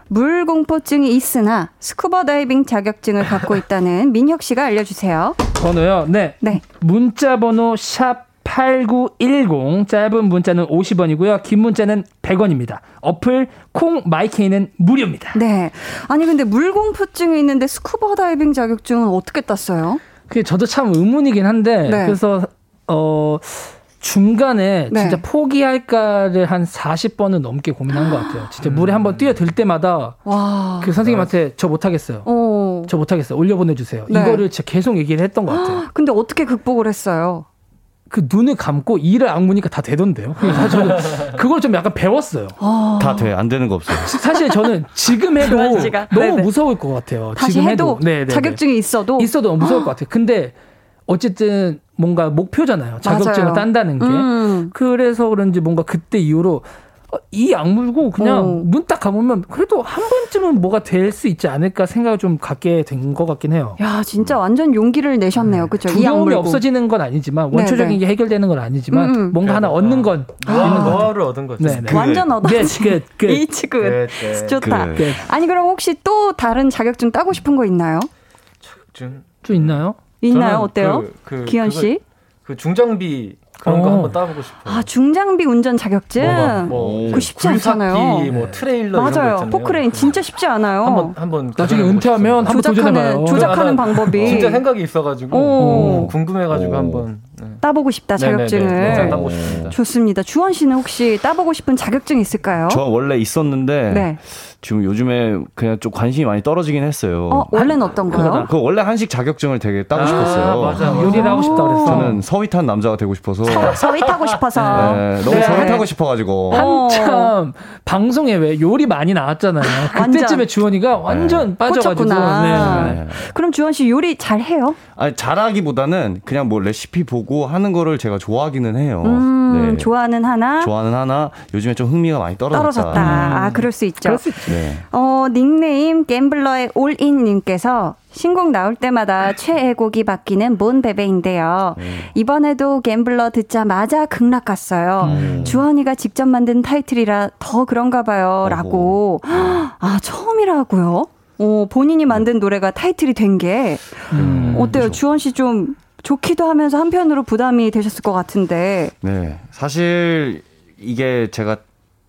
물 공포증이 있으나 스쿠버 다이빙 자격증을 갖고 있다는 민혁 씨가 알려주세요. 번호요? 네. 네. 문자 번호 샵 8910 짧은 문자는 50원이고요. 긴 문자는 100원입니다. 어플 콩 마이케이는 무료입니다. 네. 아니 근데 물공포증이 있는데 스쿠버 다이빙 자격증은 어떻게 땄어요? 그게 저도 참 의문이긴 한데 네. 그래서 어 중간에 네. 진짜 포기할까를 한 40번은 넘게 고민한 것 같아요. 진짜 물에 한번 뛰어들 때마다 와. 그 선생님한테 저 못하겠어요. 오. 저 못하겠어요. 올려보내주세요. 네. 이거를 진짜 계속 얘기를 했던 것 같아요. 근데 어떻게 극복을 했어요? 그 눈을 감고 이를 악무니까 다 되던데요. 그래서 저는 (laughs) 그걸 좀 약간 배웠어요. 아. 다 돼. 안 되는 거 없어요. (laughs) 사실 저는 지금 해도 너무 네네. 무서울 것 같아요. 다시 지금 해도, 해도. 자격증이 있어도 있어도 무서울 것 같아요. 근데 어쨌든 뭔가 목표잖아요. 자격증을 맞아요. 딴다는 게. 음. 그래서 그런지 뭔가 그때 이후로 어, 이악 물고 그냥 어. 눈딱 감으면 그래도 한 번쯤은 뭐가 될 수 있지 않을까 생각을 좀 갖게 된 것 같긴 해요. 야 진짜 완전 용기를 내셨네요, 그렇죠? 두려움이 없어지는 건 아니지만 네, 원초적인 네네. 게 해결되는 건 아니지만 음, 음. 뭔가 하나 얻는 건 아. 있는 거를 얻은 거죠. 네, 네. 완전 얻었지. 끝, 끝. 이치 끝. 좋다. 끝. 아니 그럼 혹시 또 다른 자격증 따고 싶은 거 있나요? 자격증 좀 있나요? 있나요? 어때요? 그, 그, 기현 씨? 그 중장비 그런 거 어. 한번 따보고 싶어요. 아 중장비 운전 자격증. 뭐, 그 쉽지 않잖아요. 뭐 트레일러 맞아요. 포크레인 진짜 쉽지 않아요. 한번 한번 나중에 은퇴하면 한번 조작하는 조작하는 방법이 진짜 생각이 있어가지고 오. 궁금해가지고 오. 한번 네. 따보고 싶다 자격증을. 네네네. 따보고 싶습니다. 좋습니다. 주원 씨는 혹시 따보고 싶은 자격증 있을까요? 저 원래 있었는데 네. 지금 요즘에 그냥 좀 관심이 많이 떨어지긴 했어요. 어, 원래는 어떤 거요? 그 원래 한식 자격증을 되게 따고 아, 싶었어요. 맞아. 요리를 하고 싶다 그랬어. 저는 서위 탄 남자가 되고 싶어서. 서, 위 타고 싶어서. 네, 너무 네. 서위 타고 싶어가지고. 한참 방송에 왜 요리 많이 나왔잖아요. (laughs) 그때쯤에 주원이가 완전 네. 빠져가지고. 네. 그럼 주원 씨 요리 잘 해요? 아니 잘하기보다는 그냥 뭐 레시피 보고 하는 거를 제가 좋아하기는 해요. 음, 네. 좋아하는 하나. 좋아하는 하나. 요즘에 좀 흥미가 많이 떨어졌다. 떨어졌다. 음. 아 그럴 수 있죠. 그럴 수 있죠. 네. 어, 닉네임 갬블러의 올인님께서 신곡 나올 때마다 최애곡이 바뀌는 몬 베베인데요. 음. 이번에도 갬블러 듣자마자 극락 갔어요. 음. 주원이가 직접 만든 타이틀이라 더 그런가 봐요. 라고. 아, 처음이라고요? 어, 본인이 만든 노래가 타이틀이 된 게. 음, 어때요? 그렇죠. 주원 씨 좀 좋기도 하면서 한편으로 부담이 되셨을 것 같은데. 네. 사실 이게 제가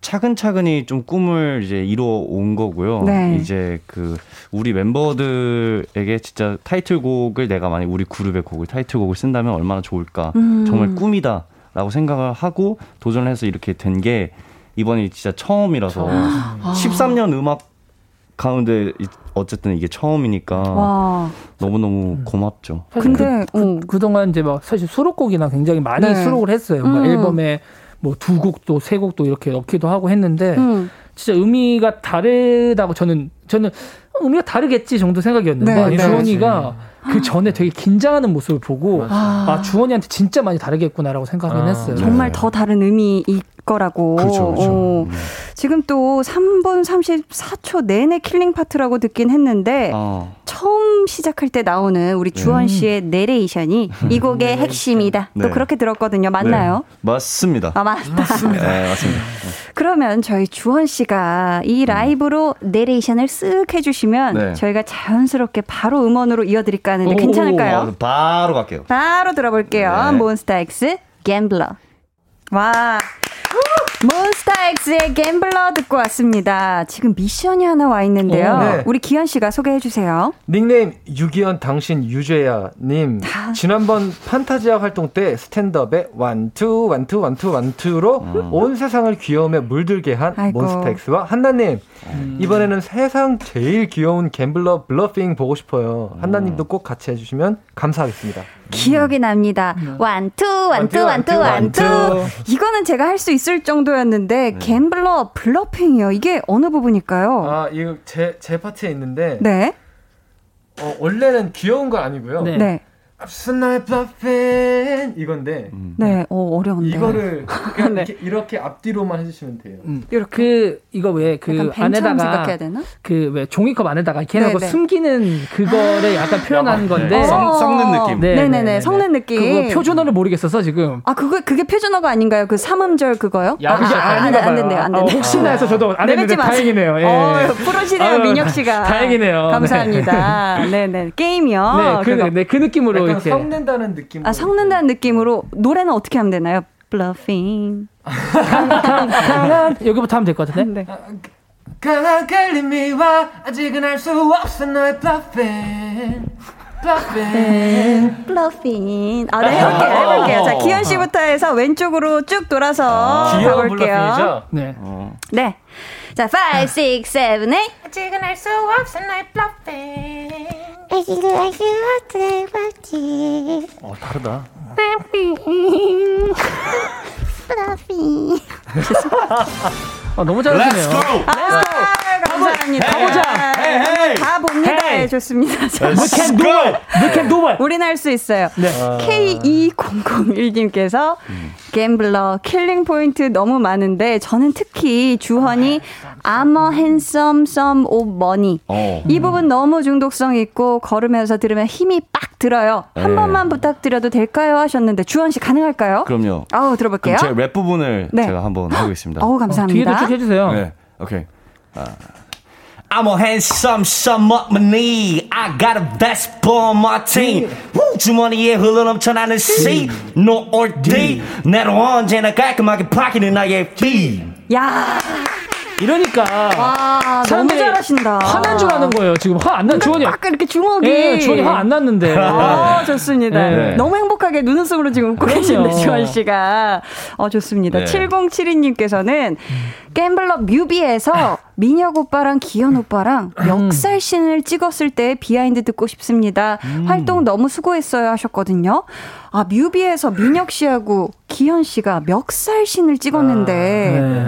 차근차근히 좀 꿈을 이제 이루어 온 거고요. 네. 이제 그 우리 멤버들에게 진짜 타이틀곡을 내가 만약 우리 그룹의 곡을 타이틀곡을 쓴다면 얼마나 좋을까. 음. 정말 꿈이다라고 생각을 하고 도전을 해서 이렇게 된 게 이번이 진짜 처음이라서 아. 13년 음악 가운데 어쨌든 이게 처음이니까 와. 너무너무 고맙죠. 근데 그, 그, 동안 이제 막 사실 수록곡이나 굉장히 많이 네. 수록을 했어요. 음. 앨범에 뭐 두 곡도 세 곡도 이렇게 넣기도 하고 했는데 음. 진짜 의미가 다르다고 저는 저는 의미가 다르겠지 정도 생각이었는데 네, 네. 주원이가 그 전에 되게 긴장하는 모습을 보고 아, 아 주원이한테 진짜 많이 다르겠구나라고 생각을 아, 했어요. 정말 더 다른 의미 거라고. 그렇죠, 그렇죠. 어. 네. 지금 또 3분 34초 내내 killing part라고 듣긴 했는데 어. 처음 시작할 때 나오는 우리 주헌 음. 씨의 내레이션이 (laughs) 이 곡의 네. 핵심이다. 네. 또 그렇게 들었거든요. 맞나요? 네. 맞습니다. 아, 맞다. 맞습니다. 네, 맞습니다. 그러면 저희 주헌 씨가 이 음. 라이브로 내레이션을 쓱 해주시면 네. 저희가 자연스럽게 바로 음원으로 이어드릴까 하는데 괜찮을까요? 오, 바로 갈게요. 바로 들어볼게요. 몬스타엑스 Gambler. 와. 몬스타엑스의 Gambler 듣고 왔습니다. 지금 미션이 하나 와 있는데요. 오, 네. 우리 기현 씨가 소개해 주세요. 닉네임 유기현 당신 유재야님. 지난번 판타지아 활동 때 스탠드업에 완투 완투 완투 완투로 음. 온 세상을 귀여움에 물들게 한 아이고. 몬스타엑스와 한나 님. 음. 이번에는 세상 제일 귀여운 Gambler bluffing 보고 싶어요. 한나 님도 꼭 같이 해 주시면 감사하겠습니다. 기억이 납니다. 음. 완투, 완투, 완투, 완투. 이거는 제가 할 수 있을 정도였는데, 네. Gambler bluffing이요. 이게 어느 부분일까요? 아, 이거 제, 제 파트에 있는데. 네. 어, 원래는 귀여운 건 아니고요. 네. 네. 알 수 없는 너의 bluffing 이건데 음. 네, 어, 어려운데 이거를 (laughs) 그냥 네. 이렇게, 이렇게, 앞뒤로만 해주시면 돼요. 음. 이렇게 그 이거 왜 그 안에다가 그 왜 종이컵 안에다가 걔네고 숨기는 그거를 약간 표현하는 건데 성, 섞는 느낌. 네, 네, 네, 섞는 느낌. 그거 표준어를 모르겠어서 지금. 아 그거 그게 표준어가 아닌가요? 그 삼음절 그거요? 야, 그게 아, 아닌가 안 된대요, 안 된대요. 어, 혹시나 해서 저도 안 했는데 다행이네요. 예. 어, 프로시네요, 민혁 씨가. 다행이네요. 감사합니다. 네, 네, 게임이요. 네, 그, 네, 그 느낌으로 이렇게 섞는다는 느낌. 아 섞는다는 느낌으로 노래는 어떻게 하면 되나요? bluffing. 여기부터 하면 될 것 같은데. 네. 강한 끌림이와 아직은 알 수 없어 너의 bluffing. Bluffing. Bluffing. 아, 네, 해볼게요. 해볼게요. 자, 기현 씨부터 해서 왼쪽으로 쭉 돌아서 아, 가볼게요. 네. 네. 자, 5, 6, 7, 8. 아직은 알 수 없어 알수 없 어. 어, 다르다. 아, 너무 잘하시네요. Let's go. 아, 감사합니다. 가보자. 가봅니다. Hey. 네, 좋습니다. We can do it. We can do it. 우린 할 수 있어요. 네. K2001님께서 음. Gambler killing point 너무 많은데 저는 특히 주헌이 I'm a handsome some of money 이 부분 너무 중독성 있고 걸으면서 들으면 힘이 빡 들어요. 한 네. 번만 부탁드려도 될까요? 하셨는데 주헌 씨 가능할까요? 그럼요. 아우 들어볼게요. 제 랩 부분을 네. 제가 한번 하겠습니다. 어우 감사합니다. 어, 뒤에도 쭉 해주세요. 네, 오케이. 아. I'm a handsome some up my knee. I got a best on my team. 우, 주머니에 흘러넘쳐나는 C, no or D. 내로 언제나 깔끔하게 파기는 나의 B. 야. 이러니까 와 너무 잘하신다. 화난 줄 아는 거예요. 지금 화안난 주원이 아까 이렇게 주먹이 예, 주원이 화 안 났는데. 아 좋습니다. 네. 너무 행복하게 눈웃음으로 지금 웃고 계신데 주원 씨가 어 좋습니다. 네. 7072님께서는 Gambler 뮤비에서 민혁 오빠랑 기현 오빠랑 멱살신을 찍었을 때 behind 듣고 싶습니다. 음. 활동 너무 수고했어요 하셨거든요. 아, 뮤비에서 민혁 씨하고 기현 씨가 멱살신을 찍었는데 아, 네.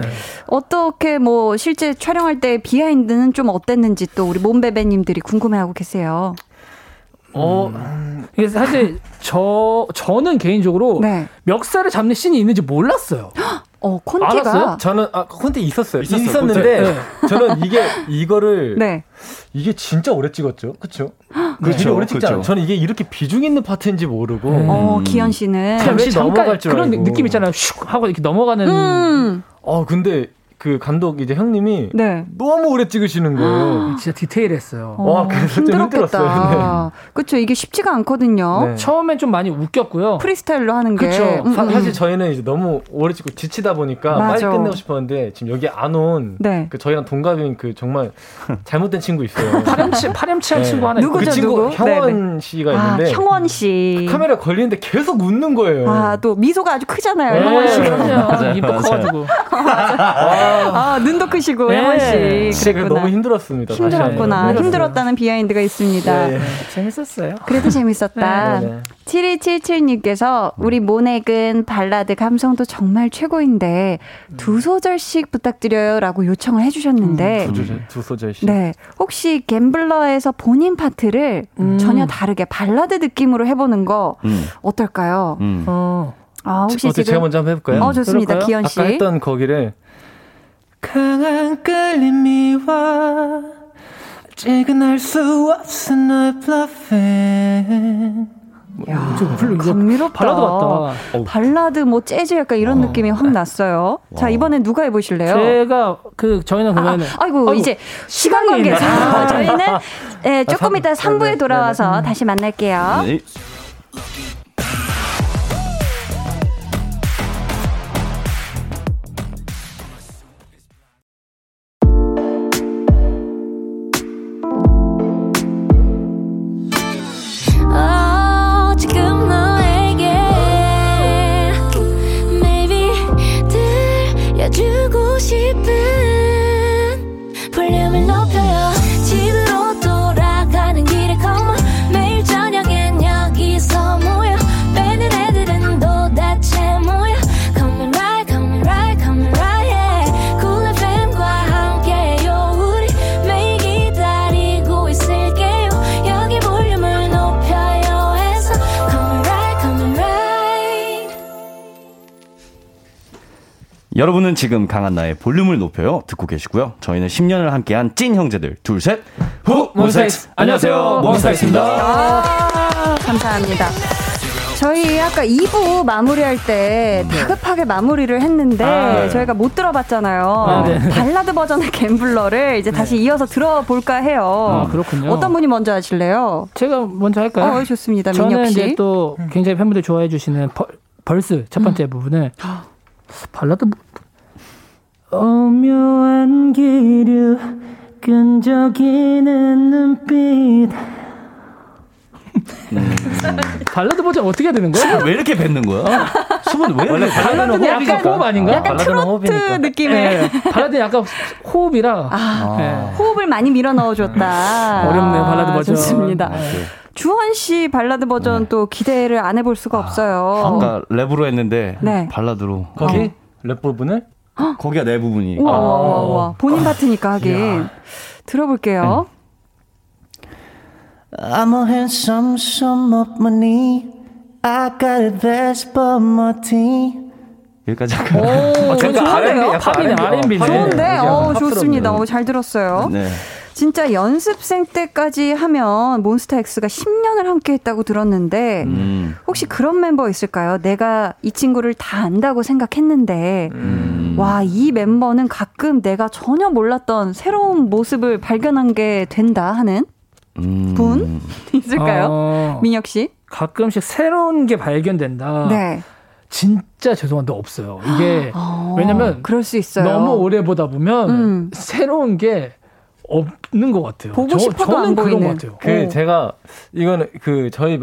어떻게 뭐 실제 촬영할 때 behind는 좀 어땠는지 또 우리 몬베베님들이 궁금해하고 계세요. 어, 음. 사실 저 저는 개인적으로 네. 멱살을 잡는 씬이 있는지 몰랐어요. (gasps) 어, 콘티가 알았어요? 저는 아 콘티 있었어요. 있었어요. 있었는데 네. 저는 이게 이거를 (laughs) 네. 이게 진짜 오래 찍었죠. (gasps) 그렇죠? 그렇죠. 오래 찍지 않아요. 저는 이게 이렇게 비중 있는 파트인지 모르고. 음. 어, 기현 씨는 잠시 넘어갈 줄 그런 알고. 느낌 있잖아요. 슉 하고 이렇게 넘어가는 음. 어, 근데 그 감독 이제 형님이 네. 너무 오래 찍으시는 거예요. (gasps) 진짜 디테일했어요. 어, 와, 그래서 힘들었겠다. 네. 그렇죠. 이게 쉽지가 않거든요. 네. 처음엔 좀 많이 웃겼고요. 프리스타일로 하는 게. 그렇죠. 음, 음. 사실 저희는 이제 너무 오래 찍고 지치다 보니까 맞아. 빨리 끝내고 싶었는데 지금 여기 안 온 그 저희랑 동갑인 그 정말 잘못된 친구 있어요. (laughs) 파렴치 파렴치한 네. 친구 하나 누구죠, 그 친구 누구? 형원 네네. 씨가 아, 있는데 형원 씨. 카메라 걸리는데 계속 웃는 거예요. 아, 또 미소가 아주 크잖아요. 형원 씨. 맞아요. 입도 커가지고. 아, 눈도 크시고 네. 형원 씨. 그랬구나. 너무 힘들었습니다. 힘들었구나. 힘들었다는 behind가 있습니다. 네. 재밌었어요. 그래도 재밌었다. 네. 7277님께서 우리 몬엑은 발라드 감성도 정말 최고인데 두 소절씩 부탁드려요라고 요청을 해주셨는데 음, 두, 소절, 두 소절씩. 네, 혹시 Gambler에서 본인 파트를 음. 전혀 다르게 발라드 느낌으로 해보는 거 음. 어떨까요? 음. 어. 아, 혹시 지금 제가 먼저 한번 해볼까요? 어, 좋습니다. 기현 씨. 아까 했던 거기를 강한 끌림이와 아직은 알 수 없는 너의 bluffing 야, 감미롭다. 발라드 같다. 발라드 뭐 재즈 약간 이런 어. 느낌이 확 났어요. 와. 자 이번엔 누가 해보실래요? 제가 그 저희는 그러면 아, 이고 아이고, 이제 시간 관계상 아. (laughs) 저희는 네, 조금 이따 3부에 돌아와서 네, 네. 다시 만날게요. 네. 여러분은 지금 강한나의 볼륨을 높여요 듣고 계시고요. 저희는 10년을 함께한 찐 형제들 둘 셋. 후 몬스타엑스. 안녕하세요 몬스타엑스입니다. 아, 감사합니다. 저희 아까 2부 마무리할 때 네. 다급하게 마무리를 했는데 아, 네. 저희가 못 들어봤잖아요. 아, 네. 발라드 버전의 갬블러를 이제 다시 네. 이어서 들어볼까 해요. 아, 그렇군요. 어떤 분이 먼저 하실래요? 제가 먼저 할까요? 어, 좋습니다. 저는 민혁 씨. 이제 또 굉장히 팬분들 좋아해 주시는 벌, Verse 첫 번째 음. 부분을 발라드 오묘한 기류 끈적이는 눈빛 음. 발라드 버전 어떻게 해야 되는 거야? 왜 이렇게 뱉는 거야? 숨은 왜 원래 발라드는 약간 호흡 아닌가? 약간 트로트 호흡이니까. 느낌의 네, 발라드 약간 호흡이라 아, 네. 호흡을 많이 밀어 넣어줬다. 어렵네요 발라드 버전. 좋습니다. 아, 네. 주헌 씨 발라드 버전 네. 또 기대를 안 해볼 수가 없어요. 아까 랩으로 했는데 네. 발라드로 거기 어. 랩 부분을 거기가 내 부분이. 우와, 아. 우와, 우와. 본인 파트니까 하긴. 들어볼게요. I'm a handsome some of money. I got a best but my team. 여기까지 할까요? 오, 아, 좋은데요? 팝이네, R&B. 좋은데? 어, 좋습니다. 어, 잘 들었어요. 네. 진짜 연습생 때까지 하면 몬스타엑스가 10년을 함께 했다고 들었는데 음. 혹시 그런 멤버 있을까요? 내가 이 친구를 다 안다고 생각했는데 음. 와이 멤버는 가끔 내가 전혀 몰랐던 새로운 모습을 발견한 게 된다 하는 음. 분 (laughs) 있을까요? 어, 민혁 씨? 가끔씩 새로운 게 발견된다. 네. 진짜 죄송한데 없어요. 이게 (gasps) 어, 왜냐면 그럴 수 있어요. 너무 오래 보다 보면 음. 새로운 게 없는 것 같아요. 보고 저, 싶어도 저는 안 그런 것 같아요. 그 어. 제가 이거는 그 저희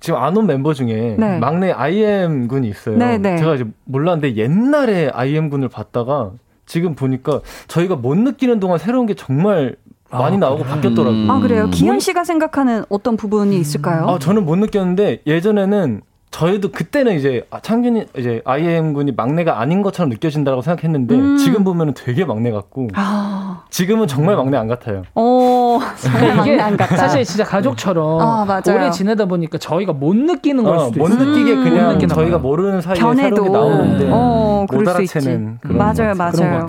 지금 안 온 멤버 중에 네. 막내 IM 군이 있어요. 네, 네. 제가 이제 몰랐는데 옛날에 IM 군을 봤다가 지금 보니까 저희가 못 느끼는 동안 새로운 게 정말 많이 아, 나오고 그래? 바뀌었더라고요. 음. 아 그래요? 기현 씨가 생각하는 어떤 부분이 있을까요? 아 저는 못 느꼈는데 예전에는 저희도 그때는 이제 아, 창균이 이제 IM 군이 막내가 아닌 것처럼 느껴진다고 생각했는데 음. 지금 보면은 되게 막내 같고 아. 지금은 정말 막내 안 같아요. 오, 정말 막내 안 같다. 사실 진짜 가족처럼 아, 오래 지내다 보니까 저희가 못 느끼는 걸 어, 수도 못 있어요. 느끼게 음. 그냥 음. 저희가 모르는 사이에 변해도 나오는데 어, 그럴 수 있지. 맞아요, 맞아요.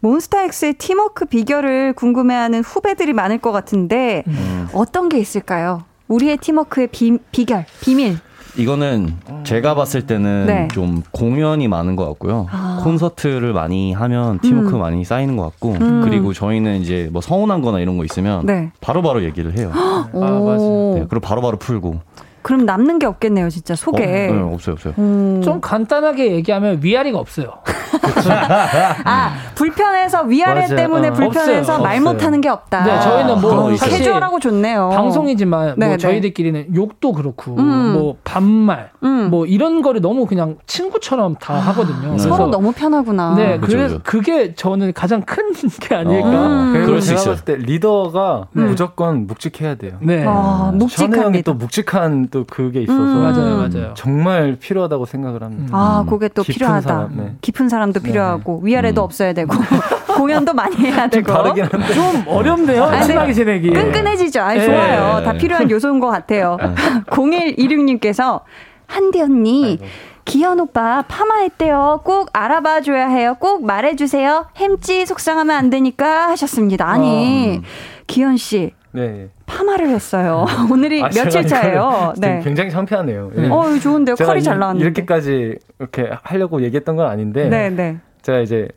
몬스타엑스의 팀워크 비결을 궁금해하는 후배들이 많을 것 같은데 음. 어떤 게 있을까요? 우리의 팀워크의 비, 비결, 비밀. 이거는 제가 봤을 때는 네. 좀 공연이 많은 것 같고요. 아. 콘서트를 많이 하면 팀워크 음. 많이 쌓이는 것 같고 음. 그리고 저희는 이제 뭐 서운한 거나 이런 거 있으면 네. 바로바로 바로 얘기를 해요. 아, 맞아요. 네, 그리고 바로바로 바로 풀고. 그럼 남는 게 없겠네요, 진짜 속에. 어, 네, 없어요, 없어요. 음. 좀 간단하게 얘기하면 위아래가 없어요. (laughs) 아 불편해서 위아래 맞아요. 때문에 어. 불편해서 없어요. 말 못하는 게 없다. 네, 저희는 뭐 캐주얼하고 좋네요. 방송이지만 뭐 네, 뭐 저희들끼리는 욕도 그렇고 음. 뭐 반말 음. 뭐 이런 거를 너무 그냥 친구처럼 다 아, 하거든요. 서로 너무 편하구나. 네, 그쵸, 그래 그쵸. 그게 저는 가장 큰 (laughs) 게 아닐까. 음. 그럴 수 있어요. 때 리더가 네. 무조건 묵직해야 돼요. 네. 아, 묵직합니다. 또 묵직한 또 그게 있어서 음. 맞아요, 맞아요. 정말 필요하다고 생각을 합니다. 아, 그게 또 필요하다. 사람, 네. 깊은 사람도 네. 필요하고 위아래도 음. 없어야 되고 (laughs) 공연도 많이 해야 되고 좀 어렵네요. 친하게 지내기. 끈끈해지죠. 아, 네. 좋아요. 다 필요한 요소인 것 같아요. (laughs) 0126님께서 한디 언니 기현 오빠 파마했대요. 꼭 알아봐 줘야 해요. 꼭 말해 주세요. 햄찌 속상하면 안 되니까 하셨습니다. 아니, 어. 기현 씨. 네. 파마를 했어요. (laughs) 오늘이 아, 며칠 차예요. (laughs) 네. 굉장히 창피하네요. 네. 어, 좋은데요. 컬이 잘 나왔는데. 이렇게까지 이렇게 하려고 얘기했던 건 아닌데. 네, 네. 제가 이제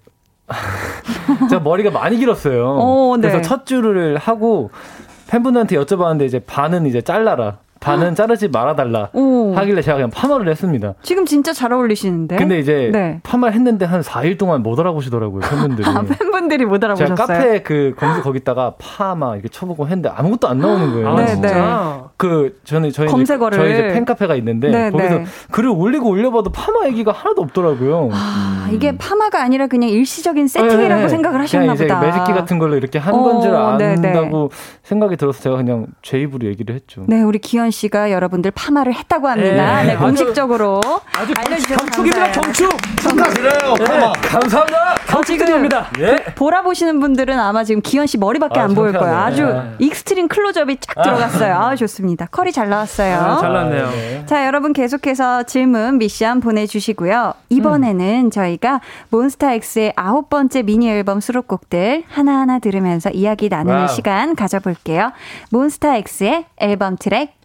(laughs) 제가 머리가 많이 길었어요. 오, 네. 그래서 첫 줄을 하고 팬분들한테 여쭤봤는데 이제 반은 이제 잘라라. 반은 자르지 말아달라 오. 하길래 제가 그냥 파마를 했습니다. 지금 진짜 잘 어울리시는데. 근데 이제 네. 파마를 했는데 한 4일 동안 못 알아보시더라고요 팬분들이. (laughs) 아, 팬분들이 못 알아보셨어요. 제가 카페 그 검색 거기다가 파마 이렇게 쳐보고 했는데 아무것도 안 나오는 거예요. 아, 네, 네. 그 저는 저희 검색어를 저희 이제 팬카페가 있는데 네, 거기서 네. 글을 올리고 올려봐도 파마 얘기가 하나도 없더라고요. 아, 음. 이게 파마가 아니라 그냥 일시적인 세팅이라고 네, 생각을 하셨나 보다. 매직기 같은 걸로 이렇게 한 건 줄 어, 안다고 생각이 들어서 제가 그냥 제 입으로 얘기를 했죠. 네, 우리 기현 씨가 여러분들 파마를 했다고 합니다. 네, 네 공식적으로 아주 알려주셔서 감사해요. 경축 축하드려요. 네, 감사합니다. 경축드립니다. 예. 보라 보시는 분들은 아마 지금 기현 씨 머리밖에 아, 안 보일 거예요. 아주 네. extreme 클로즈업이 쫙 들어갔어요. 아, 좋습니다. 컬이 잘 나왔어요. 아, 잘 나왔네요. 네. 자, 여러분 계속해서 질문 미션 보내주시고요. 이번에는 음. 저희가 몬스타엑스의 아홉 번째 미니 앨범 수록곡들 하나하나 들으면서 이야기 나누는 wow. 시간 가져볼게요. 몬스타엑스의 앨범 트랙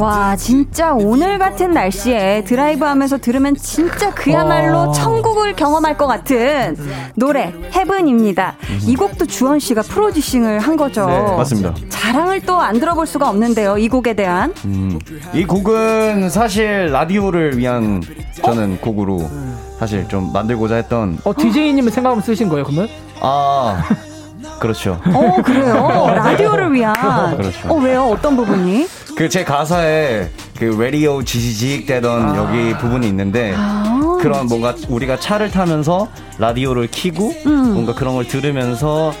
와 진짜 오늘 같은 날씨에 드라이브 하면서 들으면 진짜 그야말로 어. 천국을 경험할 것 같은 노래 헤븐입니다. 이 곡도 주원 씨가 프로듀싱을 한 거죠. 네, 맞습니다. 자랑을 또 안 들어볼 수가 없는데요. 이 곡에 대한. 음, 이 곡은 사실 라디오를 위한 저는 어? 곡으로 사실 좀 만들고자 했던. 어 DJ님을 생각하면 쓰신 거예요, 그러면? 아. 그렇죠. 어, 그래요? (laughs) 라디오를 위한. 그렇죠. 어, 왜요? 어떤 부분이? 그 제 가사에 그 라디오 지지직 되던 아. 여기 부분이 있는데 아. 그런 뭔가 우리가 차를 타면서 라디오를 키고 음. 뭔가 그런 걸 들으면서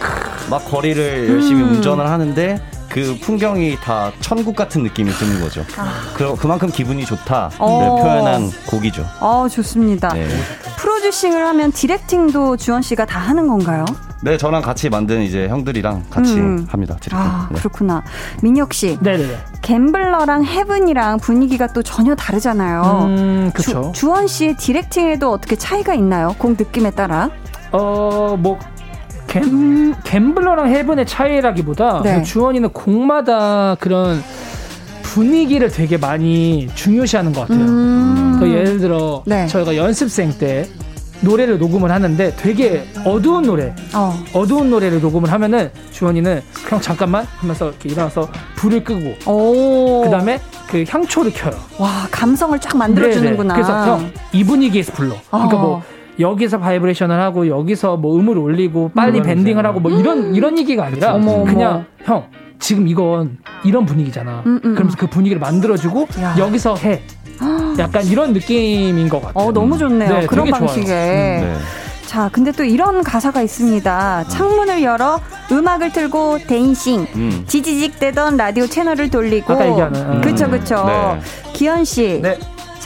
막 거리를 열심히 음. 운전을 하는데 그 풍경이 다 천국 같은 느낌이 드는 거죠. 아. 그, 그만큼 기분이 좋다 어. 네, 표현한 곡이죠. 어, 좋습니다. 네. 프로듀싱을 하면 디렉팅도 주원 씨가 다 하는 건가요? 네, 저랑 같이 만든 이제 형들이랑 같이 음. 합니다. 디렉팅. 아, 네. 그렇구나. 민혁 씨. 네네네. 갬블러랑 헤븐이랑 분위기가 또 전혀 다르잖아요. 음, 그렇죠. 주원 씨의 디렉팅에도 어떻게 차이가 있나요? 곡 느낌에 따라? 어, 뭐 갬, 갬블러랑 헤븐의 차이라기보다 네. 주원이는 곡마다 그런 분위기를 되게 많이 중요시하는 것 같아요. 음. 그 예를 들어 네. 저희가 연습생 때 노래를 녹음을 하는데 되게 어두운 노래, 어. 어두운 노래를 녹음을 하면은 주헌이는 그냥 잠깐만 하면서 이렇게 일어나서 불을 끄고 그 다음에 그 향초를 켜요. 와 감성을 쫙 만들어주는구나. 그래서 형 이 분위기에서 불러. 그러니까 뭐 어. 여기서 바이브레이션을 하고 여기서 뭐 음을 올리고 빨리 음, bending을 하고 뭐 이런 이런 얘기가 아니라 어머, 그냥 형 지금 이건 이런 분위기잖아. 음, 음, 그러면서 그 분위기를 만들어주고 야. 여기서 해. 약간 이런 느낌인 것 같아요. 어, 너무 좋네요. 네, 그런 방식에. 음, 네. 자, 근데 또 이런 가사가 있습니다. 창문을 열어 음악을 틀고 댄싱. 음. 지지직 대던 라디오 채널을 돌리고. 아까 얘기하는. 음. 그쵸, 그쵸. 네. 기현 씨. 네.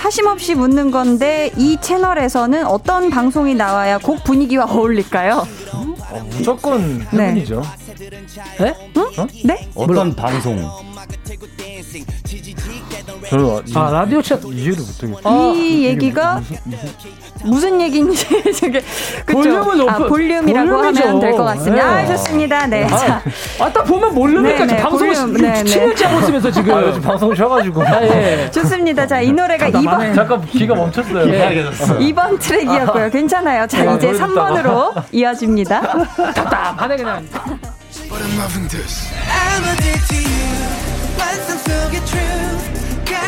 사심없이 묻는 건데 이 채널에서는 어떤 방송이 나와야 곡 분위기와 어울릴까요? 어, 무조건 해분이죠. 네? 응? 어? 네? 어떤 방송? 저는 아 라디오 챗 이해를 못하겠어요. 아, 이 얘기가 무슨, 무슨 얘기인지 (laughs) 저게 볼륨을 높 아, 볼륨이라고 볼륨이죠. 하면 될 것 같습니다. 네. 아, 좋습니다. 네. 아, 자. 아, 딱 보면 모르니까 네, 네, 방송을 7년째 하고 있으면서 지금 아, 요즘 방송 쉬어가지고. 아, 예. 좋습니다. 자, 이 노래가 2번. 잠깐 귀가 멈췄어요. 예. 2번 트랙이었고요. 괜찮아요. 자, 아, 이제 3번으로 이어집니다. 답답하네 그냥.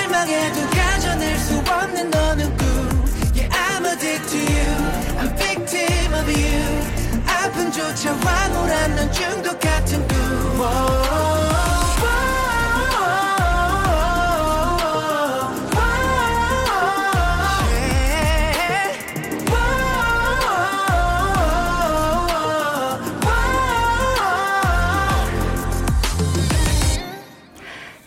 갈망해도 가져낼 수 없는 어느 꿈 Yeah I'm addicted to you I'm victim of you 아픔조차 황홀한 넌 중독 같은 꿈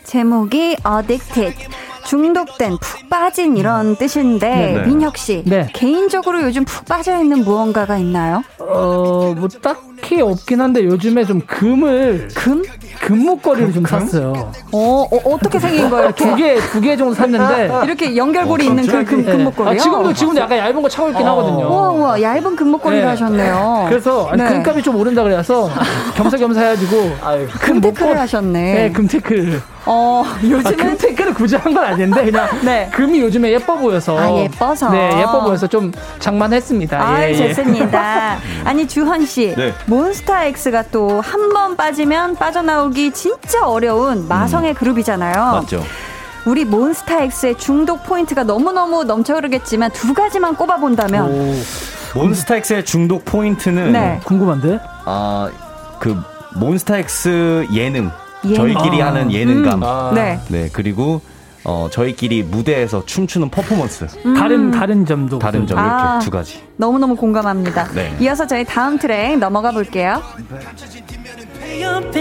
제목이 Addicted 중독된, 푹 빠진 이런 뜻인데 네네. 민혁 씨 네. 개인적으로 요즘 푹 빠져 있는 무언가가 있나요? 어, 뭐 딱히 없긴 한데 요즘에 좀 금을 금? 금목걸이를 금, 좀 금? 샀어요. 어, 어 떻게 생긴 거예요? 두 개, 두 개 정도 샀는데 (laughs) 이렇게 연결고리 어, 있는 그 금, 네. 금목걸이요? 아, 지금도 지금도 약간 얇은 거 차고 있긴 어. 하거든요. 우와, 우와, 얇은 금목걸이를 네. 하셨네요. 그래서 아니, 네. 금값이 좀 오른다 그래서 겸사겸사 해가지고 (laughs) 금테크를 하셨네. 네, 금테크. 어, 요즘은 아, 금테크를 굳이 한 건 아닌데 그냥 (laughs) 네. 금이 요즘에 예뻐 보여서 아, 예뻐서 네, 예뻐 보여서 좀 장만했습니다. 아, 예, 예. 좋습니다. (laughs) 아니 주헌 씨, 네. 몬스타엑스가 또 한 번 빠지면 빠져나오기 진짜 어려운 마성의 음. 그룹이잖아요. 맞죠. 우리 몬스타엑스의 중독 포인트가 너무너무 넘쳐 흐르겠지만 두 가지만 꼽아본다면 몬스타엑스의 중독 포인트는 네. 궁금한데? 아, 그 몬스타엑스 예능 예능. 저희끼리 아. 하는 예능감. 음. 아. 네. 네. 그리고 어, 저희끼리 무대에서 춤추는 퍼포먼스. 음. 다른 다른 점도 다른 점 이렇게 아. 두 가지. 너무 너무 공감합니다. 네. 이어서 저희 다음 트랙 넘어가 볼게요. 오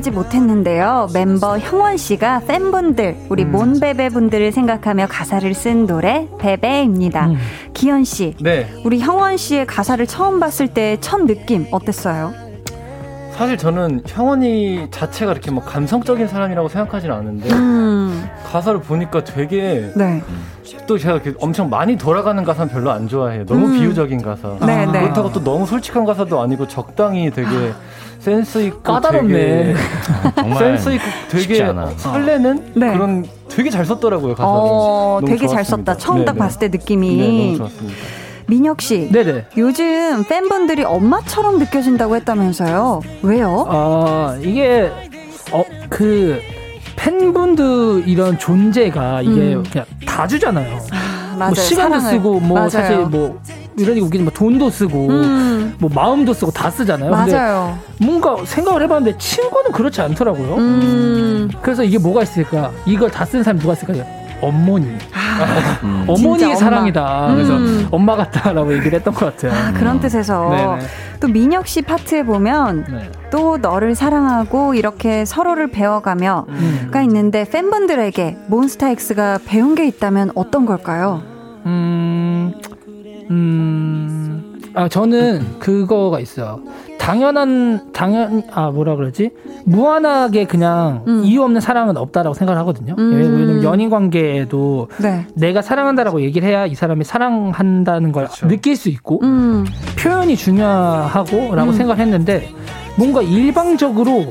함께하지 못했는데요. 멤버 형원 씨가 팬분들, 우리 음. 몬베베 분들을 생각하며 가사를 쓴 노래 베베입니다. 음. 기현 씨, 네. 우리 형원 씨의 가사를 처음 봤을 때 첫 느낌 어땠어요? 사실 저는 형원이 자체가 이렇게 뭐 감성적인 사람이라고 생각하지는 않은데 음. 가사를 보니까 되게 네. 또 제가 엄청 많이 돌아가는 가사는 별로 안 좋아해요. 너무 음. 비유적인 가사. 네, 네. 그렇다고 또 너무 솔직한 가사도 아니고 적당히 되게 센스 있고 까다롭네. 정말 센스 있고 되게 설레는 네. 그런 되게 잘 썼더라고요 가사를. 어, 되게 좋았습니다. 잘 썼다. 처음 네네. 딱 봤을 때 느낌이. 네, 너무 좋았습니다. 민혁 씨, 네네. 요즘 팬분들이 엄마처럼 느껴진다고 했다면서요? 왜요? 아 이게 어, 그 팬분들 이런 존재가 이게 음. 그냥 다 주잖아요. 아, 뭐 시간도 사랑을. 쓰고 뭐 맞아요. 사실 뭐 이러니 웃기지 뭐 돈도 쓰고 음. 뭐 마음도 쓰고 다 쓰잖아요. 맞아요. 뭔가 생각을 해봤는데 친구는 그렇지 않더라고요. 음. 그래서 이게 뭐가 있을까? 이걸 다쓴 사람이 누가 있을까요? 어머니. 아, (laughs) 음. 어머니의 사랑이다. 음. 그래서 엄마 같다라고 얘기를 했던 것 같아요. 아, 그런 뜻에서 네네. 또 민혁 씨 파트에 보면 네. 또 너를 사랑하고 이렇게 서로를 배워가며가 음. 있는데 팬분들에게 몬스타엑스가 배운 게 있다면 어떤 걸까요? 음, 음, 아 저는 그거가 있어요. 당연한 당연 아 뭐라 그러지 무한하게 그냥 음. 이유 없는 사랑은 없다라고 생각을 하거든요. 음. 왜냐면 연인 관계에도 네. 내가 사랑한다라고 얘기를 해야 이 사람이 사랑한다는 걸 그렇죠. 느낄 수 있고 음. 표현이 중요하고 라고 음. 생각을 했는데 뭔가 일방적으로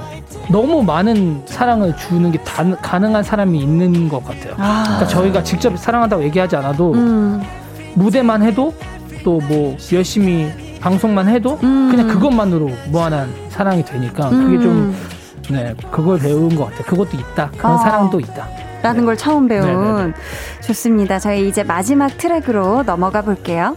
너무 많은 사랑을 주는 게 다, 가능한 사람이 있는 것 같아요. 아. 그러니까 저희가 직접 사랑한다고 얘기하지 않아도 음. 무대만 해도 또 뭐 열심히 방송만 해도 음. 그냥 그것만으로 무한한 사랑이 되니까 그게 좀 음. 네, 그걸 배운 것 같아요. 그것도 있다. 그런 어. 사랑도 있다. 라는 네. 걸 처음 배운. 네네네. 좋습니다. 저희 이제 마지막 트랙으로 넘어가 볼게요.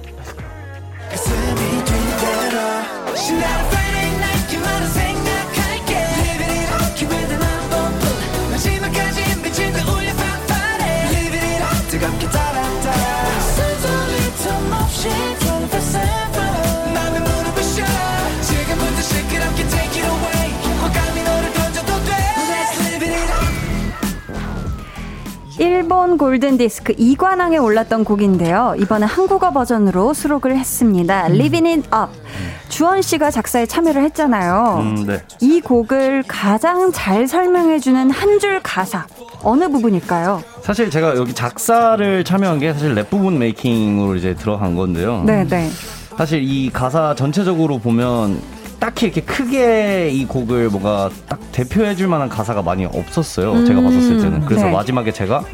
일본 골든 디스크 2관왕에 올랐던 곡인데요. 이번에 한국어 버전으로 수록을 했습니다. 음. Living It Up. 주헌 씨가 작사에 참여를 했잖아요. 음, 네. 이 곡을 가장 잘 설명해주는 한 줄 가사 어느 부분일까요? 사실 제가 여기 작사를 참여한 게 사실 랩 부분 making으로 이제 들어간 건데요. 네, 네. 사실 이 가사 전체적으로 보면 딱히 이렇게 크게 이 곡을 뭔가 딱 대표해줄 만한 가사가 많이 없었어요. 음, 제가 봤었을 때는. 그래서 네. 마지막에 제가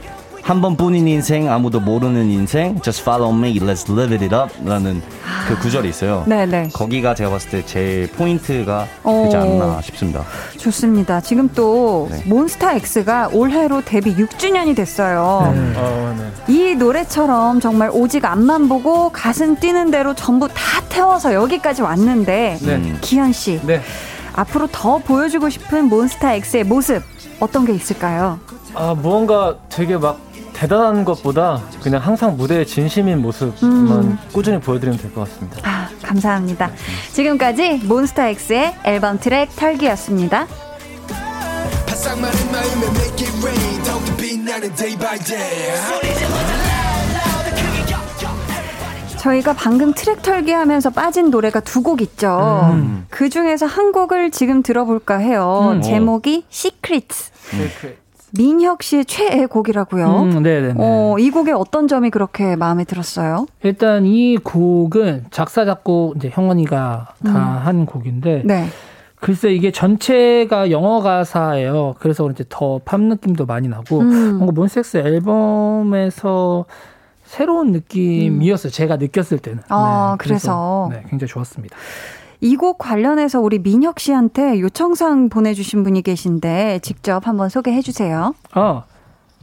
한 번뿐인 인생 아무도 모르는 인생 Just follow me let's live it up 라는 그 구절이 있어요 네네. 네. 거기가 제가 봤을 때 제일 포인트가 되지 않나 싶습니다 좋습니다 지금 또 네. 몬스타엑스가 올해로 데뷔 6주년이 됐어요 네. 어, 네. 이 노래처럼 정말 오직 앞만 보고 가슴 뛰는 대로 전부 다 태워서 여기까지 왔는데 네. 기현씨 네. 앞으로 더 보여주고 싶은 몬스타엑스의 모습 어떤 게 있을까요? 아 무언가 되게 막 대단한 것보다 그냥 항상 무대에 진심인 모습만 음. 꾸준히 보여드리면 될 것 같습니다. 아, 감사합니다. 지금까지 몬스타엑스의 앨범 트랙 털기였습니다. 저희가 방금 트랙 털기 하면서 빠진 노래가 두 곡 있죠. 음. 그 중에서 한 곡을 지금 들어볼까 해요. 음. 제목이 Secret. 음. 민혁 씨의 최애 곡이라고요. 음, 네네. 어, 이 곡의 어떤 점이 그렇게 마음에 들었어요? 일단 이 곡은 작사 작곡 이제 형원이가 다한 음. 곡인데. 네. 글쎄 이게 전체가 영어 가사예요. 그래서 그런지 더 팝 느낌도 많이 나고 음. 뭔가 몬스엑스 앨범에서 새로운 느낌이었어요. 제가 느꼈을 때는. 아, 네, 그래서, 그래서 네, 굉장히 좋았습니다. 이 곡 관련해서 우리 민혁 씨한테 요청사항 보내주신 분이 계신데 직접 한번 소개해 주세요. 어,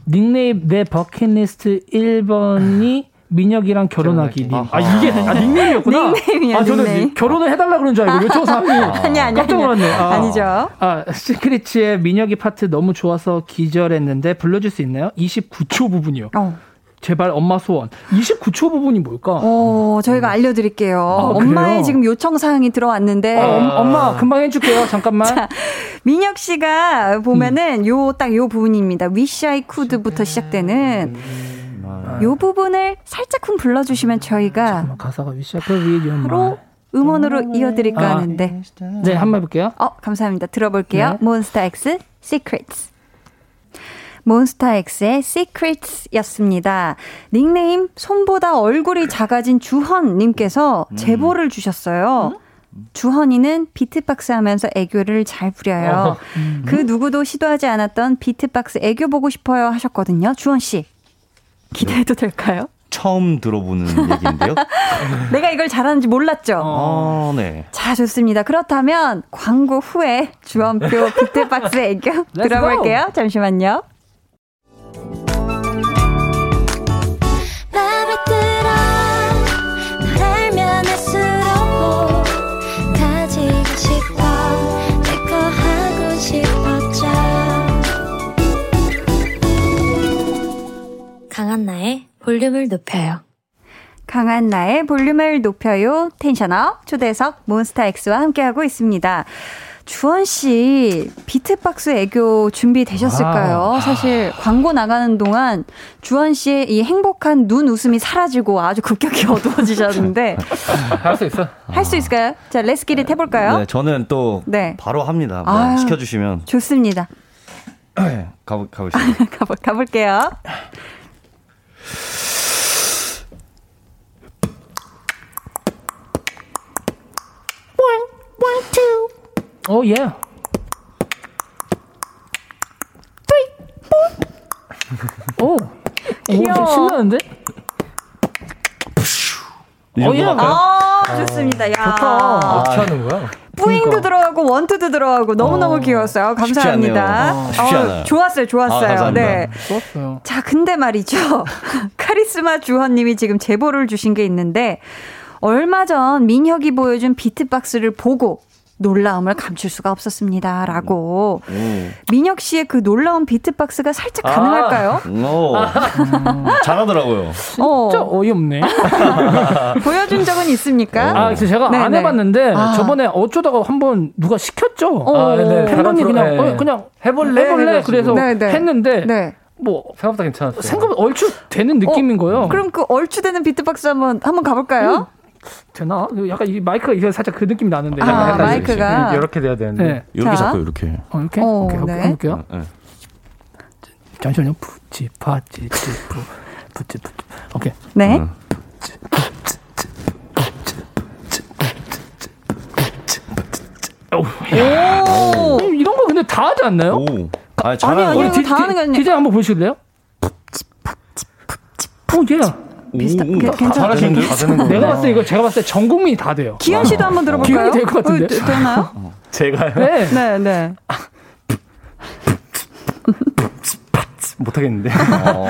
닉네임 내 버킷리스트 1번이 민혁이랑 결혼하기 님. 아 이게 아 닉네임이었구나. 닉네임이야. 아 저는 닉네임. 결혼을 해달라 그런 줄 알고 요청사항이 (laughs) 아니 아니 깜짝 놀랐네. 아, 아니죠. 아 Secret의 민혁이 파트 너무 좋아서 기절했는데 불러줄 수 있나요? 29초 부분이요. 어. 제발 엄마 소원. 29초 부분이 뭘까? 어, 저희가 알려드릴게요. 아, 엄마의 지금 요청 사항이 들어왔는데. 아, 엄마 금방 해줄게요. 잠깐만. 자, 민혁 씨가 보면은 음. 요딱 요 부분입니다. Wish I Could부터 시작되는. 음. 요 부분을 살짝쿵 불러주시면 저희가 잠깐만, 가사가 Wish I Could 바로 음원으로 이어드릴까 아, 하는데 네 한 번 해볼게요. 어 감사합니다. 들어볼게요. 네. 몬스타엑스 Secrets. 몬스타엑스의 Secrets였습니다. 닉네임 손보다 얼굴이 작아진 주헌님께서 음. 제보를 주셨어요. 음? 주헌이는 비트박스 하면서 애교를 잘 부려요. 음. 그 누구도 시도하지 않았던 비트박스 애교 보고 싶어요 하셨거든요. 주헌 씨. 기대해도 될까요? 처음 들어보는 (laughs) 얘기인데요. (laughs) 내가 이걸 잘하는지 몰랐죠. 어, 네. 자, 좋습니다. 그렇다면 광고 후에 주원표 비트박스 애교 (laughs) 들어볼게요. 잠시만요. 높여요. 강한 나의 볼륨을 높여요. tension up 초대석 몬스타엑스와 함께하고 있습니다. 주헌 씨 비트박스 애교 준비 되셨을까요? 아. 사실 광고 나가는 동안 주헌 씨의 이 행복한 눈 웃음이 사라지고 아주 급격히 (laughs) 어두워지셨는데 할 수 있어. 할 수 있을까요? 자, let's get it 해볼까요? 네, 저는 또 네. 바로 합니다. 뭐 아, 시켜주시면 좋습니다. 가보 가보시죠. (laughs) 가보 가볼게요. Oh yeah. Three, four. (laughs) 오, 귀여워. 신나는데? 어, 예. 아, 좋습니다. 야. 좋다. 어떻게 하는 거야? 뿌잉도 그러니까. 들어가고 원투도 들어가고 너무너무 어, 귀여웠어요. 감사합니다. 어, 어, 좋았어요. 좋았어요. 아, 네. 좋았어요. 자, 근데 말이죠. (laughs) 카리스마 주헌 님이 지금 제보를 주신 게 있는데 얼마 전 민혁이 보여준 비트박스를 보고 놀라움을 감출 수가 없었습니다. 라고. 음. 민혁 씨의 그 놀라운 비트박스가 살짝 아. 가능할까요? 음, 잘하더라고요. 진짜 어. 이없네 (laughs) 보여준 적은 있습니까? 아, 그래서 제가 네네. 안 네. 해봤는데 아. 저번에 어쩌다가 한번 누가 시켰죠. 어. 아, 네. 팬분이 그냥, 네. 어, 그냥 해볼래? 해볼래? 그래서 네네. 네. 했는데. 네. 뭐 생각보다 괜찮았어요. 생각보다 얼추 되는 느낌인 어, 거예요. 그럼 그 얼추 되는 비트박스 한번 한번 가볼까요? 음. 되나? 약간 이 마이크가 이제 살짝 그 느낌이 나는데. 아, 마이크가 이렇게 돼야 되는데. 네. 이렇게 잡고 이렇게. 어, 이렇게? 오, 오케이, 네. 해볼게요. 네. 잠시만요. 푸치 파치 푸 푸치 푸치. 오케이. 네. 음. 오. 이런 거 근데 다 하지 않나요? 오. 아니, 아니, 아니, 디, 다 하는 게 아니라. 디자인 한번 보실래요? 오, 예. 비슷한 음, 괜찮으신데 내가 봤을 때 이거 제가 봤을 때 전 국민이 다 돼요. 기현 씨도 한번 들어볼까요? 기현이 될 것 같은데. 어, 되나요? (laughs) 제가요? 네, 네, 네. 못하겠는데. 어.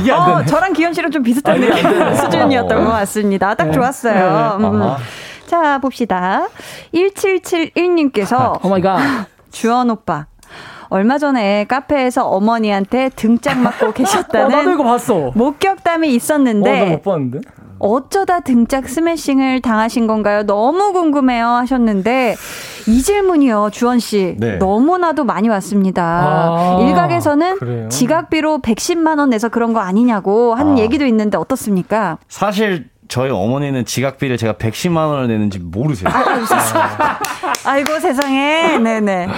이게 안 되네. 어, 저랑 기현 씨랑 좀 비슷한 느낌 (laughs) 수준이었던 것 같습니다. 딱 네. 좋았어요. 네. 음. 자, 봅시다. 1771님께서. Oh my god. 주헌 오빠. 얼마 전에 카페에서 어머니한테 등짝 맞고 (laughs) 계셨다는 어, 나도 이거 봤어. 목격담이 있었는데 어, 못 봤는데? 어쩌다 등짝 스매싱을 당하신 건가요? 너무 궁금해요 하셨는데 이 질문이요, 주헌 씨. 네. 너무나도 많이 왔습니다. 아, 일각에서는 그래요? 지각비로 110만 원 내서 그런 거 아니냐고 하는 아. 얘기도 있는데 어떻습니까? 사실 저희 어머니는 지각비를 제가 110만 원을 내는지 모르세요. 아, 이고 세상에. 네네.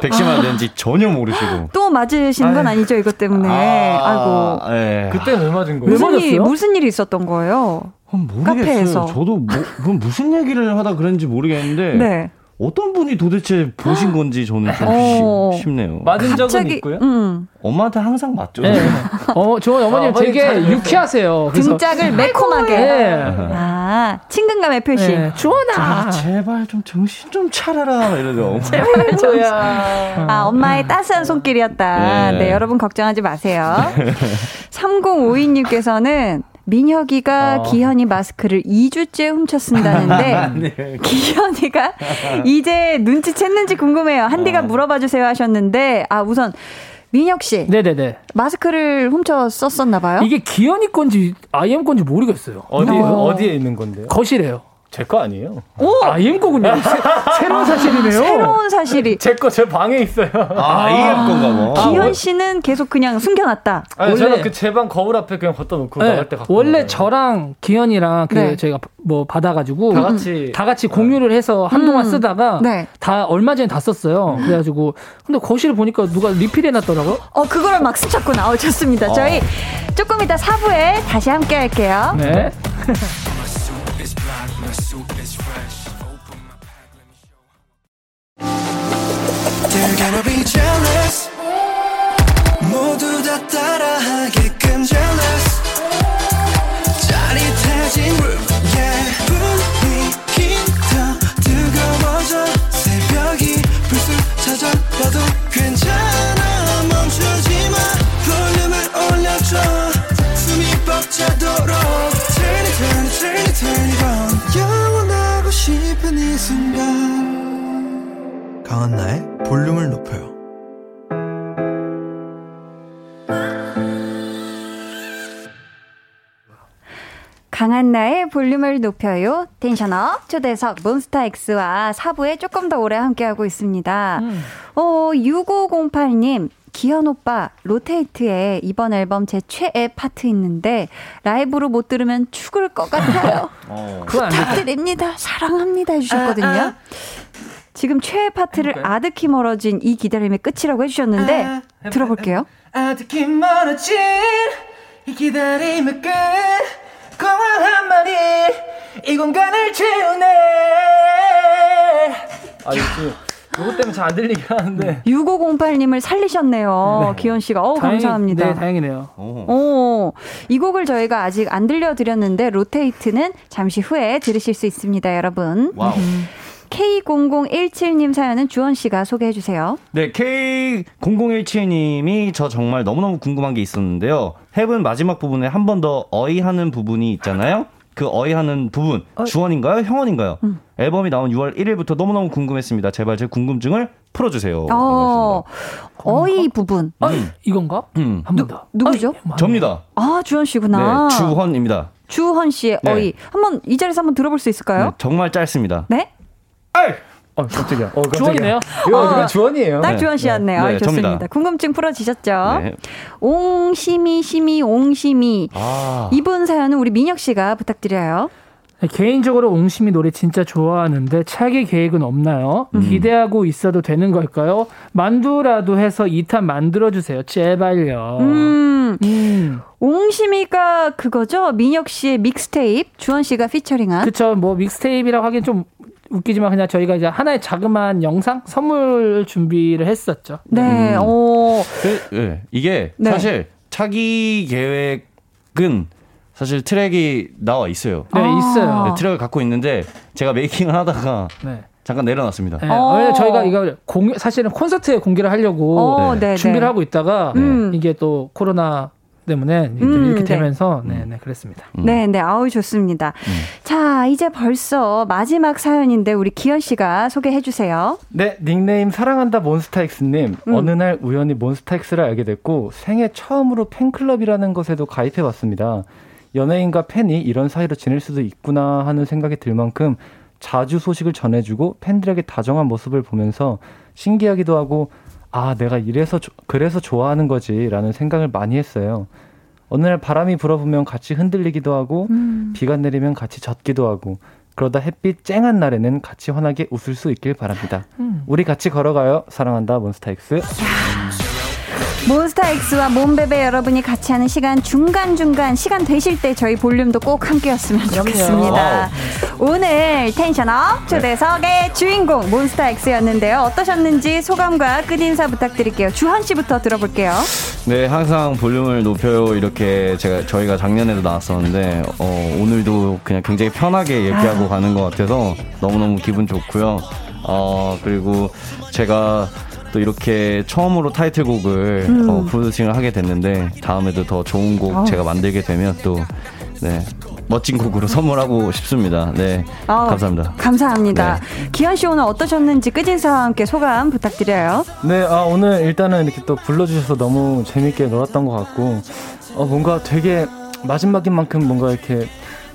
110만 원 내는지 전혀 모르시고. 또 맞으신 건 아니죠, 이것 때문에. 아, 이고 네. 그때 왜 맞은 거예요? 무슨, 일, 무슨 일이 있었던 거예요? 모르겠어요. 카페에서. 저도 뭐, 무슨 얘기를 하다 그런지 모르겠는데. 네. 어떤 분이 도대체 보신 건지 저는 좀 어. 쉽네요. 맞은 적은 갑자기, 있고요. 음. 엄마한테 항상 맞죠. 네. 어, 저 어머님 아, 되게 유쾌하세요. 등짝을 매콤하게. 네. 아, 친근감의 표시. 네. 주원아. 제발 좀 정신 좀 차려라. 이러죠. 제발 저야. 아, 엄마의 따스한 손길이었다. 네, 네 여러분 걱정하지 마세요. (laughs) 3052님께서는 민혁이가 어. 기현이 마스크를 2주째 훔쳐 쓴다는데 네. 기현이가 이제 눈치챘는지 궁금해요. 한디가 어. 물어봐 주세요 하셨는데 아 우선 민혁 씨. 네네네. 마스크를 훔쳐 썼었나 봐요. 이게 기현이 건지 아이엠 건지 모르겠어요. 어디 어. 어디에 있는 건데요? 거실에요. 제 거 아니에요. 오! 아, 이엠 거군요. 새, 로운 사실이네요. 새로운 사실이. 제 거 제 방에 있어요. 아, 이엠 건가 뭐. 기현 씨는 계속 그냥 숨겨놨다. 아니, 원래 저는 그 제 방 거울 앞에 그냥 갖다 놓고 네, 나갈 때 갖고. 원래 저랑 기현이랑 그 네. 저희가 뭐 받아가지고 다 같이 다 같이 공유를 해서 한동안 음. 쓰다가 네. 다 얼마 전에 다 썼어요. 그래가지고 근데 거실을 보니까 누가 리필해놨더라고. 어 그거를 막 (laughs) 스쳤구나. 어 좋습니다. 어. 저희 조금 이따 4부에 다시 함께 할게요. 네. (laughs) My soup is fresh. Open my pack, let me show how. They're gonna be jealous. 모두 다 따라하게끔 jealous. 짜릿해진 room. 강한나의 볼륨을 높여요 강한나의 볼륨을 높여요. 텐션업 초대석 몬스타엑스와 4부에 조금 더 오래 함께하고 있습니다. 음. 어, 6508님. 기현 오빠 로테이트에 이번 앨범 제 최애 파트 있는데 라이브로 못 들으면 죽을 것 같아요. (laughs) 어. 부탁드립니다. 사랑합니다 해주셨거든요. 아, 아. 지금 최애 파트를 해볼까요? 아득히 멀어진 이 기다림의 끝이라고 해주셨는데 아, 들어볼게요. 아득히 멀어진 이 기다림의 끝. 공허함만이 이 공간을 채우네. 아 역시 요거 때문에 잘 안 들리긴 하는데. 6508님을 살리셨네요 네. 기현 씨가. 어 감사합니다. 네 다행이네요. 오. 이 곡을 저희가 아직 안 들려드렸는데 Rotate는 잠시 후에 들으실 수 있습니다 여러분. Wow. K0017님 사연은 주원 씨가 소개해 주세요. 네, K0017님이 저 정말 너무너무 궁금한 게 있었는데요. 헤븐 마지막 부분에 한 번 더 어이하는 부분이 있잖아요. 그 어이하는 부분 어. 주원인가요? 형원인가요? 음. 앨범이 나온 6월 1일부터 너무너무 궁금했습니다. 제발 제 궁금증을 풀어주세요. 어, 어이 부분. 아, 이건가? 음. 한번 더. 누구죠? 아, 접니다. 아 주원 씨구나. 네, 주헌입니다. 주헌 씨의 네. 어이. 한번 이 자리에서 한번 들어볼 수 있을까요? 네, 정말 짧습니다. 네? 아이! 어, 깜짝이야. 어, 깜짝이야. 주원이네요. 이거 어, 주원이에요. 딱 주원 씨였네요. 네, 네, 좋습니다. 접니다. 궁금증 풀어지셨죠? 네. 옹심이, 심이, 옹심이. 아. 이분 사연은 우리 민혁 씨가 부탁드려요. 네, 개인적으로 옹심이 노래 진짜 좋아하는데 차기 계획은 없나요? 음. 기대하고 있어도 되는 걸까요? 만두라도 해서 2탄 만들어주세요. 제발요. 음. 음. 옹심이가 그거죠? 민혁 씨의 믹스테이프, 주원 씨가 피처링한. 그쵸. 뭐 믹스테이프라고 하긴 좀 웃기지만 그냥 저희가 이제 하나의 자그마한 영상 선물 준비를 했었죠. 네. 음. 오. 그, 네. 이게 네. 사실 차기 계획은 사실 트랙이 나와 있어요. 네, 아~ 있어요. 네, 트랙을 갖고 있는데 제가 메이킹을 하다가 네. 잠깐 내려놨습니다. 네. 어. 저희가 이거 공 사실은 콘서트에 공개를 하려고 어, 네. 준비를 하고 있다가 음. 이게 또 코로나 때문에 음, 이렇게 네. 되면서 네, 네, 그랬습니다. 음. 네, 네, 아우 좋습니다. 음. 자, 이제 벌써 마지막 사연인데 우리 기현 씨가 소개해 주세요. 네, 닉네임 사랑한다 몬스타엑스님. 음. 어느 날 우연히 몬스타엑스를 알게 됐고 생애 처음으로 팬클럽이라는 것에도 가입해 봤습니다. 연예인과 팬이 이런 사이로 지낼 수도 있구나 하는 생각이 들 만큼 자주 소식을 전해주고 팬들에게 다정한 모습을 보면서 신기하기도 하고 아, 내가 이래서, 그래서 좋아하는 거지 라는 생각을 많이 했어요. 어느 날 바람이 불어보면 같이 흔들리기도 하고, 음. 비가 내리면 같이 젖기도 하고, 그러다 햇빛 쨍한 날에는 같이 환하게 웃을 수 있길 바랍니다. 음. 우리 같이 걸어가요. 사랑한다, 몬스타엑스. 몬스타엑스와 몬베베 여러분이 같이 하는 시간 중간중간 시간 되실 때 저희 볼륨도 꼭 함께였으면 좋겠습니다. 오늘 텐션업 초대석의 주인공 몬스타엑스였는데요. 어떠셨는지 소감과 끝인사 부탁드릴게요. 주한 씨부터 들어볼게요. 네, 항상 볼륨을 높여요. 이렇게 제가 저희가 작년에도 나왔었는데 어, 오늘도 그냥 굉장히 편하게 얘기하고 아. 가는 것 같아서 너무너무 기분 좋고요. 어, 그리고 제가 또 이렇게 처음으로 타이틀곡을 음. 어, 프로듀싱을 하게 됐는데 다음에도 더 좋은 곡 아. 제가 만들게 되면 또 네, 멋진 곡으로 (laughs) 선물하고 싶습니다. 네, 아, 감사합니다. 감사합니다. 네. 기현 씨 오늘 어떠셨는지 끝인사와 함께 소감 부탁드려요. 네, 아, 오늘 일단은 이렇게 또 불러주셔서 너무 재밌게 놀았던 것 같고 어, 뭔가 되게 마지막인 만큼 뭔가 이렇게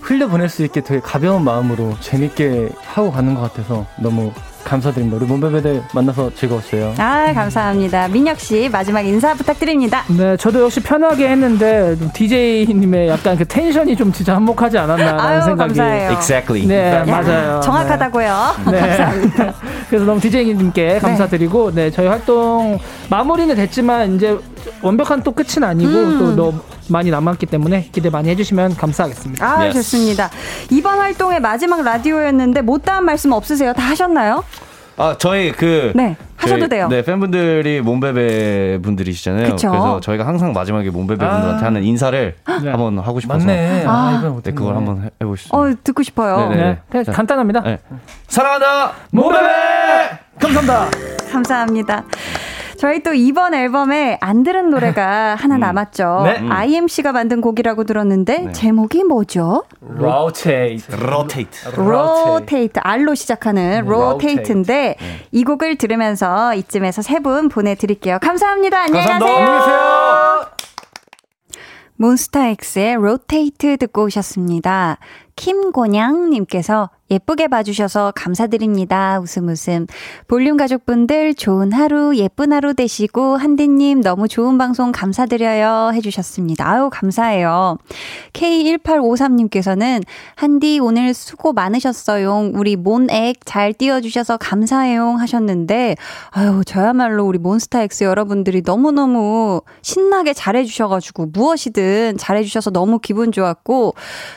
흘려보낼 수 있게 되게 가벼운 마음으로 재밌게 하고 가는 것 같아서 너무 감사드립니다. 우리 몸베베들 만나서 즐거웠어요. 아, 감사합니다. 민혁 씨 마지막 인사 부탁드립니다. 네, 저도 역시 편하게 했는데 DJ님의 약간 그 텐션이 좀 진짜 한몫하지 않았나라는 아유, 생각이. 감사해요. Exactly. 네, 야, 맞아요. 정확하다고요. 네. 네. (laughs) 감사합니다. (laughs) 그래서 너무 DJ님께 네. 감사드리고 네, 저희 활동 마무리는 됐지만 이제 완벽한 또 끝은 아니고 음. 또 너무 많이 남았기 때문에 기대 많이 해주시면 감사하겠습니다. 아, yes. 좋습니다. 이번 활동의 마지막 라디오였는데 못다한 말씀 없으세요? 다 하셨나요? 아, 저희 그, 네. 하셔도 돼요. 네, 팬분들이 몸베베 분들이시잖아요. 그쵸? 그래서 저희가 항상 마지막에 몸베베 아. 분들한테 하는 인사를 네. 한번 하고 싶어서. 맞네. 아, 아 네, 그걸 한번 해 보시죠. 어, 듣고 싶어요. 네네. 네. 네. 간단합니다. 네. 사랑한다, 몸베베! 감사합니다. 감사합니다. 저희 또 이번 앨범에 안 들은 노래가 (laughs) 하나 음. 남았죠. 네? 음. IMC가 만든 곡이라고 들었는데 네. 제목이 뭐죠? Rotate. Rotate. Rotate. R로 시작하는 음, Rotate인데 네. 이 곡을 들으면서 이쯤에서 세 분 보내드릴게요. 감사합니다. 안녕히 가세요. 안녕히 계세요. 몬스타엑스의 Rotate 듣고 오셨습니다. 김곤양님께서 예쁘게 봐주셔서 감사드립니다. 웃음 웃음. 볼륨 가족분들 좋은 하루, 예쁜 하루 되시고, 한디님 너무 좋은 방송 감사드려요. 해주셨습니다. 아유, 감사해요. K1853님께서는 한디 오늘 수고 많으셨어요. 우리 몬액 잘 띄워주셔서 감사해요. 하셨는데, 아유, 저야말로 우리 몬스타엑스 여러분들이 너무너무 신나게 잘해주셔가지고, 무엇이든 잘해주셔서 너무 기분 좋았고,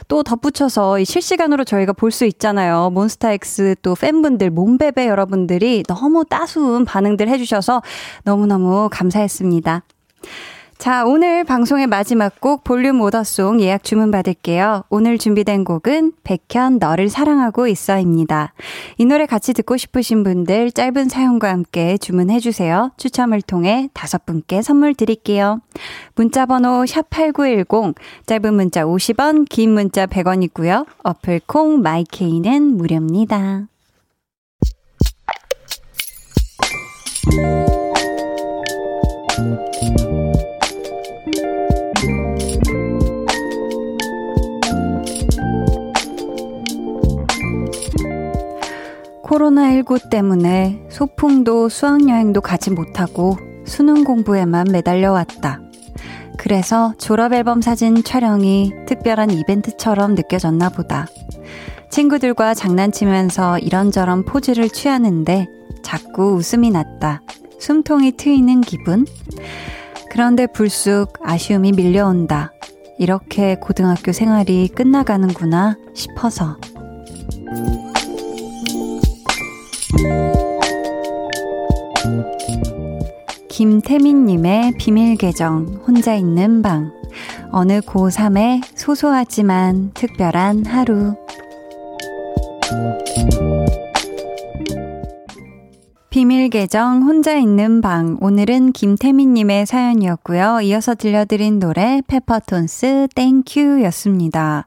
또 덧붙여서 실시간으로 저희가 볼 수 있잖아요. 몬스타엑스 또 팬분들, 몸베베 여러분들이 너무 따스운 반응들 해주셔서 너무너무 감사했습니다. 자, 오늘 방송의 마지막 곡 볼륨 오더송 예약 주문 받을게요. 오늘 준비된 곡은 백현 너를 사랑하고 있어입니다. 이 노래 같이 듣고 싶으신 분들 짧은 사용과 함께 주문해 주세요. 추첨을 통해 다섯 분께 선물 드릴게요. 문자 번호 샵8910 짧은 문자 50원, 긴 문자 100원이고요. 어플 콩 마이케이는 무료입니다. 코로나19 때문에 소풍도 수학여행도 가지 못하고 수능 공부에만 매달려 왔다. 그래서 졸업앨범 사진 촬영이 특별한 이벤트처럼 느껴졌나 보다. 친구들과 장난치면서 이런저런 포즈를 취하는데 자꾸 웃음이 났다. 숨통이 트이는 기분? 그런데 불쑥 아쉬움이 밀려온다. 이렇게 고등학교 생활이 끝나가는구나 싶어서. 김태민님의 비밀 계정, 혼자 있는 방. 어느 고3의 소소하지만 특별한 하루. 비밀 계정 혼자 있는 방 오늘은 김태민님의 사연이었고요. 이어서 들려드린 노래 페퍼톤스 Thank You 였습니다.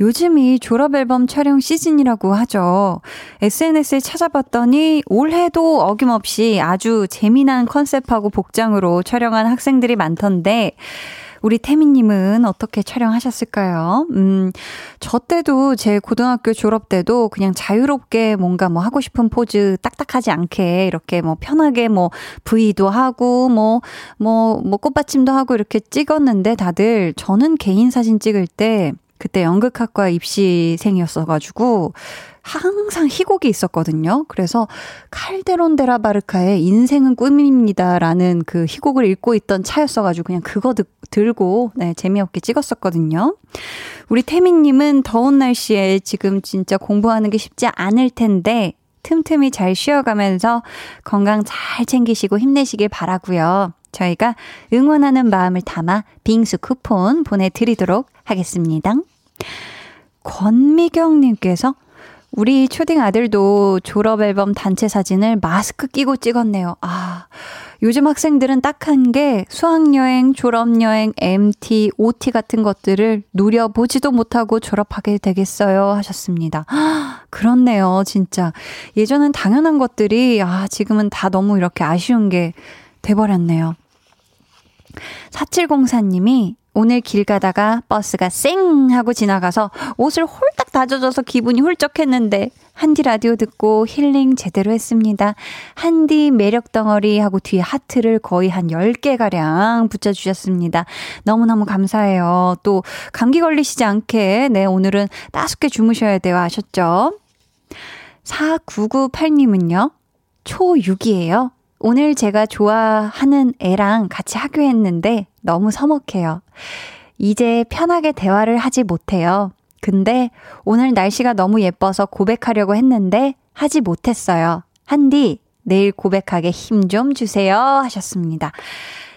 요즘이 졸업 앨범 촬영 시즌이라고 하죠. SNS에 찾아봤더니 올해도 어김없이 아주 재미난 컨셉하고 복장으로 촬영한 학생들이 많던데, 우리 태미님은 어떻게 촬영하셨을까요? 음, 저 때도 제 고등학교 졸업 때도 그냥 자유롭게 뭔가 뭐 하고 싶은 포즈 딱딱하지 않게 이렇게 뭐 편하게 뭐 V도 하고 뭐, 뭐, 뭐 꽃받침도 하고 이렇게 찍었는데 다들 저는 개인 사진 찍을 때 그때 연극학과 입시생이었어가지고 항상 희곡이 있었거든요. 그래서 칼데론 데라바르카의 인생은 꿈입니다라는 그 희곡을 읽고 있던 차였어가지고 그냥 그거 듣, 들고 네, 재미없게 찍었었거든요. 우리 태민님은 더운 날씨에 지금 진짜 공부하는 게 쉽지 않을 텐데 틈틈이 잘 쉬어가면서 건강 잘 챙기시고 힘내시길 바라고요. 저희가 응원하는 마음을 담아 빙수 쿠폰 보내드리도록 하겠습니다. 권미경님께서 우리 초딩 아들도 졸업 앨범 단체 사진을 마스크 끼고 찍었네요. 아, 요즘 학생들은 딱한 게 수학여행, 졸업여행, MT, OT 같은 것들을 누려보지도 못하고 졸업하게 되겠어요. 하셨습니다. 아, 그렇네요. 진짜. 예전엔 당연한 것들이, 아, 지금은 다 너무 이렇게 아쉬운 게 돼버렸네요. 4704님이 오늘 길 가다가 버스가 쌩 하고 지나가서 옷을 홀딱 다져줘서 기분이 훌쩍했는데 한디 라디오 듣고 힐링 제대로 했습니다. 한디 매력 덩어리 하고 뒤에 하트를 거의 한 10개 가량 붙여 주셨습니다. 너무너무 감사해요. 또 감기 걸리시지 않게 네 오늘은 따숩게 주무셔야 돼요 하셨죠? 4998님은요. 초6이에요. 오늘 제가 좋아하는 애랑 같이 학교했는데 너무 서먹해요. 이제 편하게 대화를 하지 못해요. 근데 오늘 날씨가 너무 예뻐서 고백하려고 했는데 하지 못했어요. 한디, 내일 고백하게 힘 좀 주세요. 하셨습니다.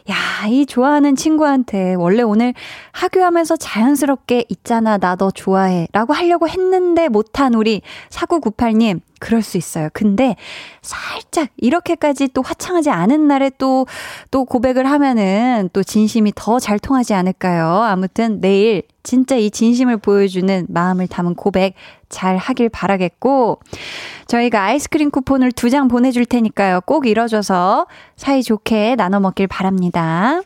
야, 이 좋아하는 친구한테 원래 오늘 하교하면서 자연스럽게 있잖아, 나 너 좋아해. 라고 하려고 했는데 못한 우리 4998님, 그럴 수 있어요. 근데 살짝 이렇게까지 또 화창하지 않은 날에 또, 또 고백을 하면은 또 진심이 더 잘 통하지 않을까요? 아무튼 내일 진짜 이 진심을 보여주는 마음을 담은 고백 잘 하길 바라겠고, 저희가 아이스크림 쿠폰을 두 장 보내줄 테니까요. 꼭 이뤄줘서 사이좋게 나눠 먹길 바랍니다.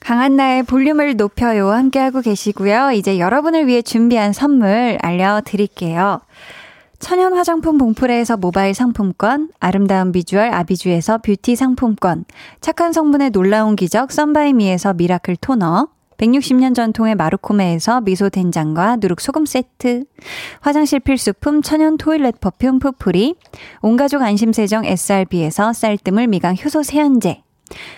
강한나의 볼륨을 높여요. 함께하고 계시고요. 이제 여러분을 위해 준비한 선물 알려드릴게요. 천연 화장품 봉프레에서 모바일 상품권, 아름다운 비주얼 아비주에서 뷰티 상품권, 착한 성분의 놀라운 기적 썬바이미에서 miracle 토너, 160년 전통의 마루코메에서 미소 된장과 누룩 소금 세트, 화장실 필수품 천연 toilet perfume 푸풀이, 온가족 안심세정 SRB에서 쌀뜨물 미강 효소 세안제,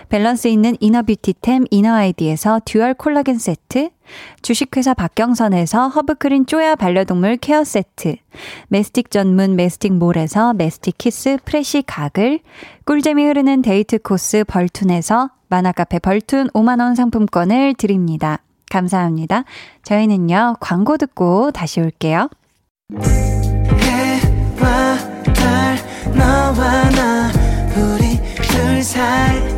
밸런스 있는 inner beauty템 이너 아이디에서 dual 콜라겐 세트, 주식회사 박경선에서 허브크린 쪼야 반려동물 케어 세트, 메스틱 전문 메스틱몰에서 메스틱 kiss fresh 가글, 꿀잼이 흐르는 데이트 코스 벌툰에서 만화카페 벌툰 5만원 상품권을 드립니다. 감사합니다. 저희는요, 광고 듣고 다시 올게요. 해와 달, 너와 나, 우리 둘 사이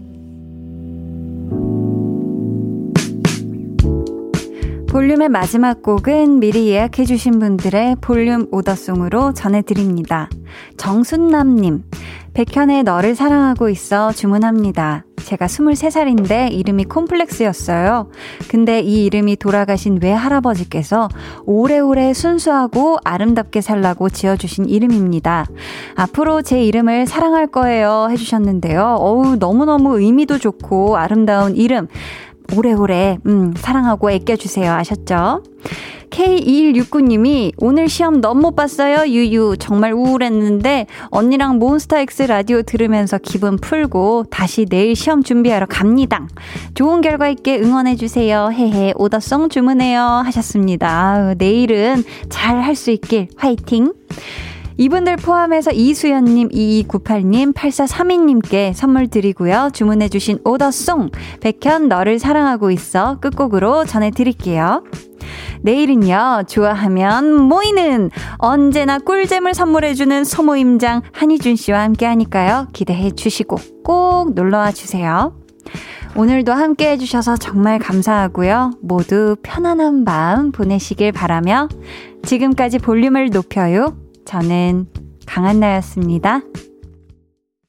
볼륨의 마지막 곡은 미리 예약해주신 분들의 볼륨 오더송으로 전해드립니다. 정순남님, 백현의 너를 사랑하고 있어 주문합니다. 제가 23살인데 이름이 콤플렉스였어요. 근데 이 이름이 돌아가신 외할아버지께서 오래오래 순수하고 아름답게 살라고 지어주신 이름입니다. 앞으로 제 이름을 사랑할 거예요 해주셨는데요. 어우, 너무너무 의미도 좋고 아름다운 이름. 오래오래, 음, 사랑하고 애껴주세요. 아셨죠? K2169님이 오늘 시험 너무 못 봤어요. 유유. 정말 우울했는데 언니랑 몬스타엑스 라디오 들으면서 기분 풀고 다시 내일 시험 준비하러 갑니다. 좋은 결과 있게 응원해주세요. 헤헤. 오더송 주문해요. 하셨습니다. 아유, 내일은 잘 할 수 있길 화이팅! 이분들 포함해서 이수연님, 2298님, 8432님께 선물 드리고요. 주문해주신 오더송, 백현 너를 사랑하고 있어 끝곡으로 전해드릴게요. 내일은요, 좋아하면 모이는 언제나 꿀잼을 선물해주는 소모임장 한희준 씨와 함께 하니까요. 기대해 주시고 꼭 놀러와 주세요. 오늘도 함께 해주셔서 정말 감사하고요. 모두 편안한 밤 보내시길 바라며 지금까지 볼륨을 높여요. 저는 강한나였습니다.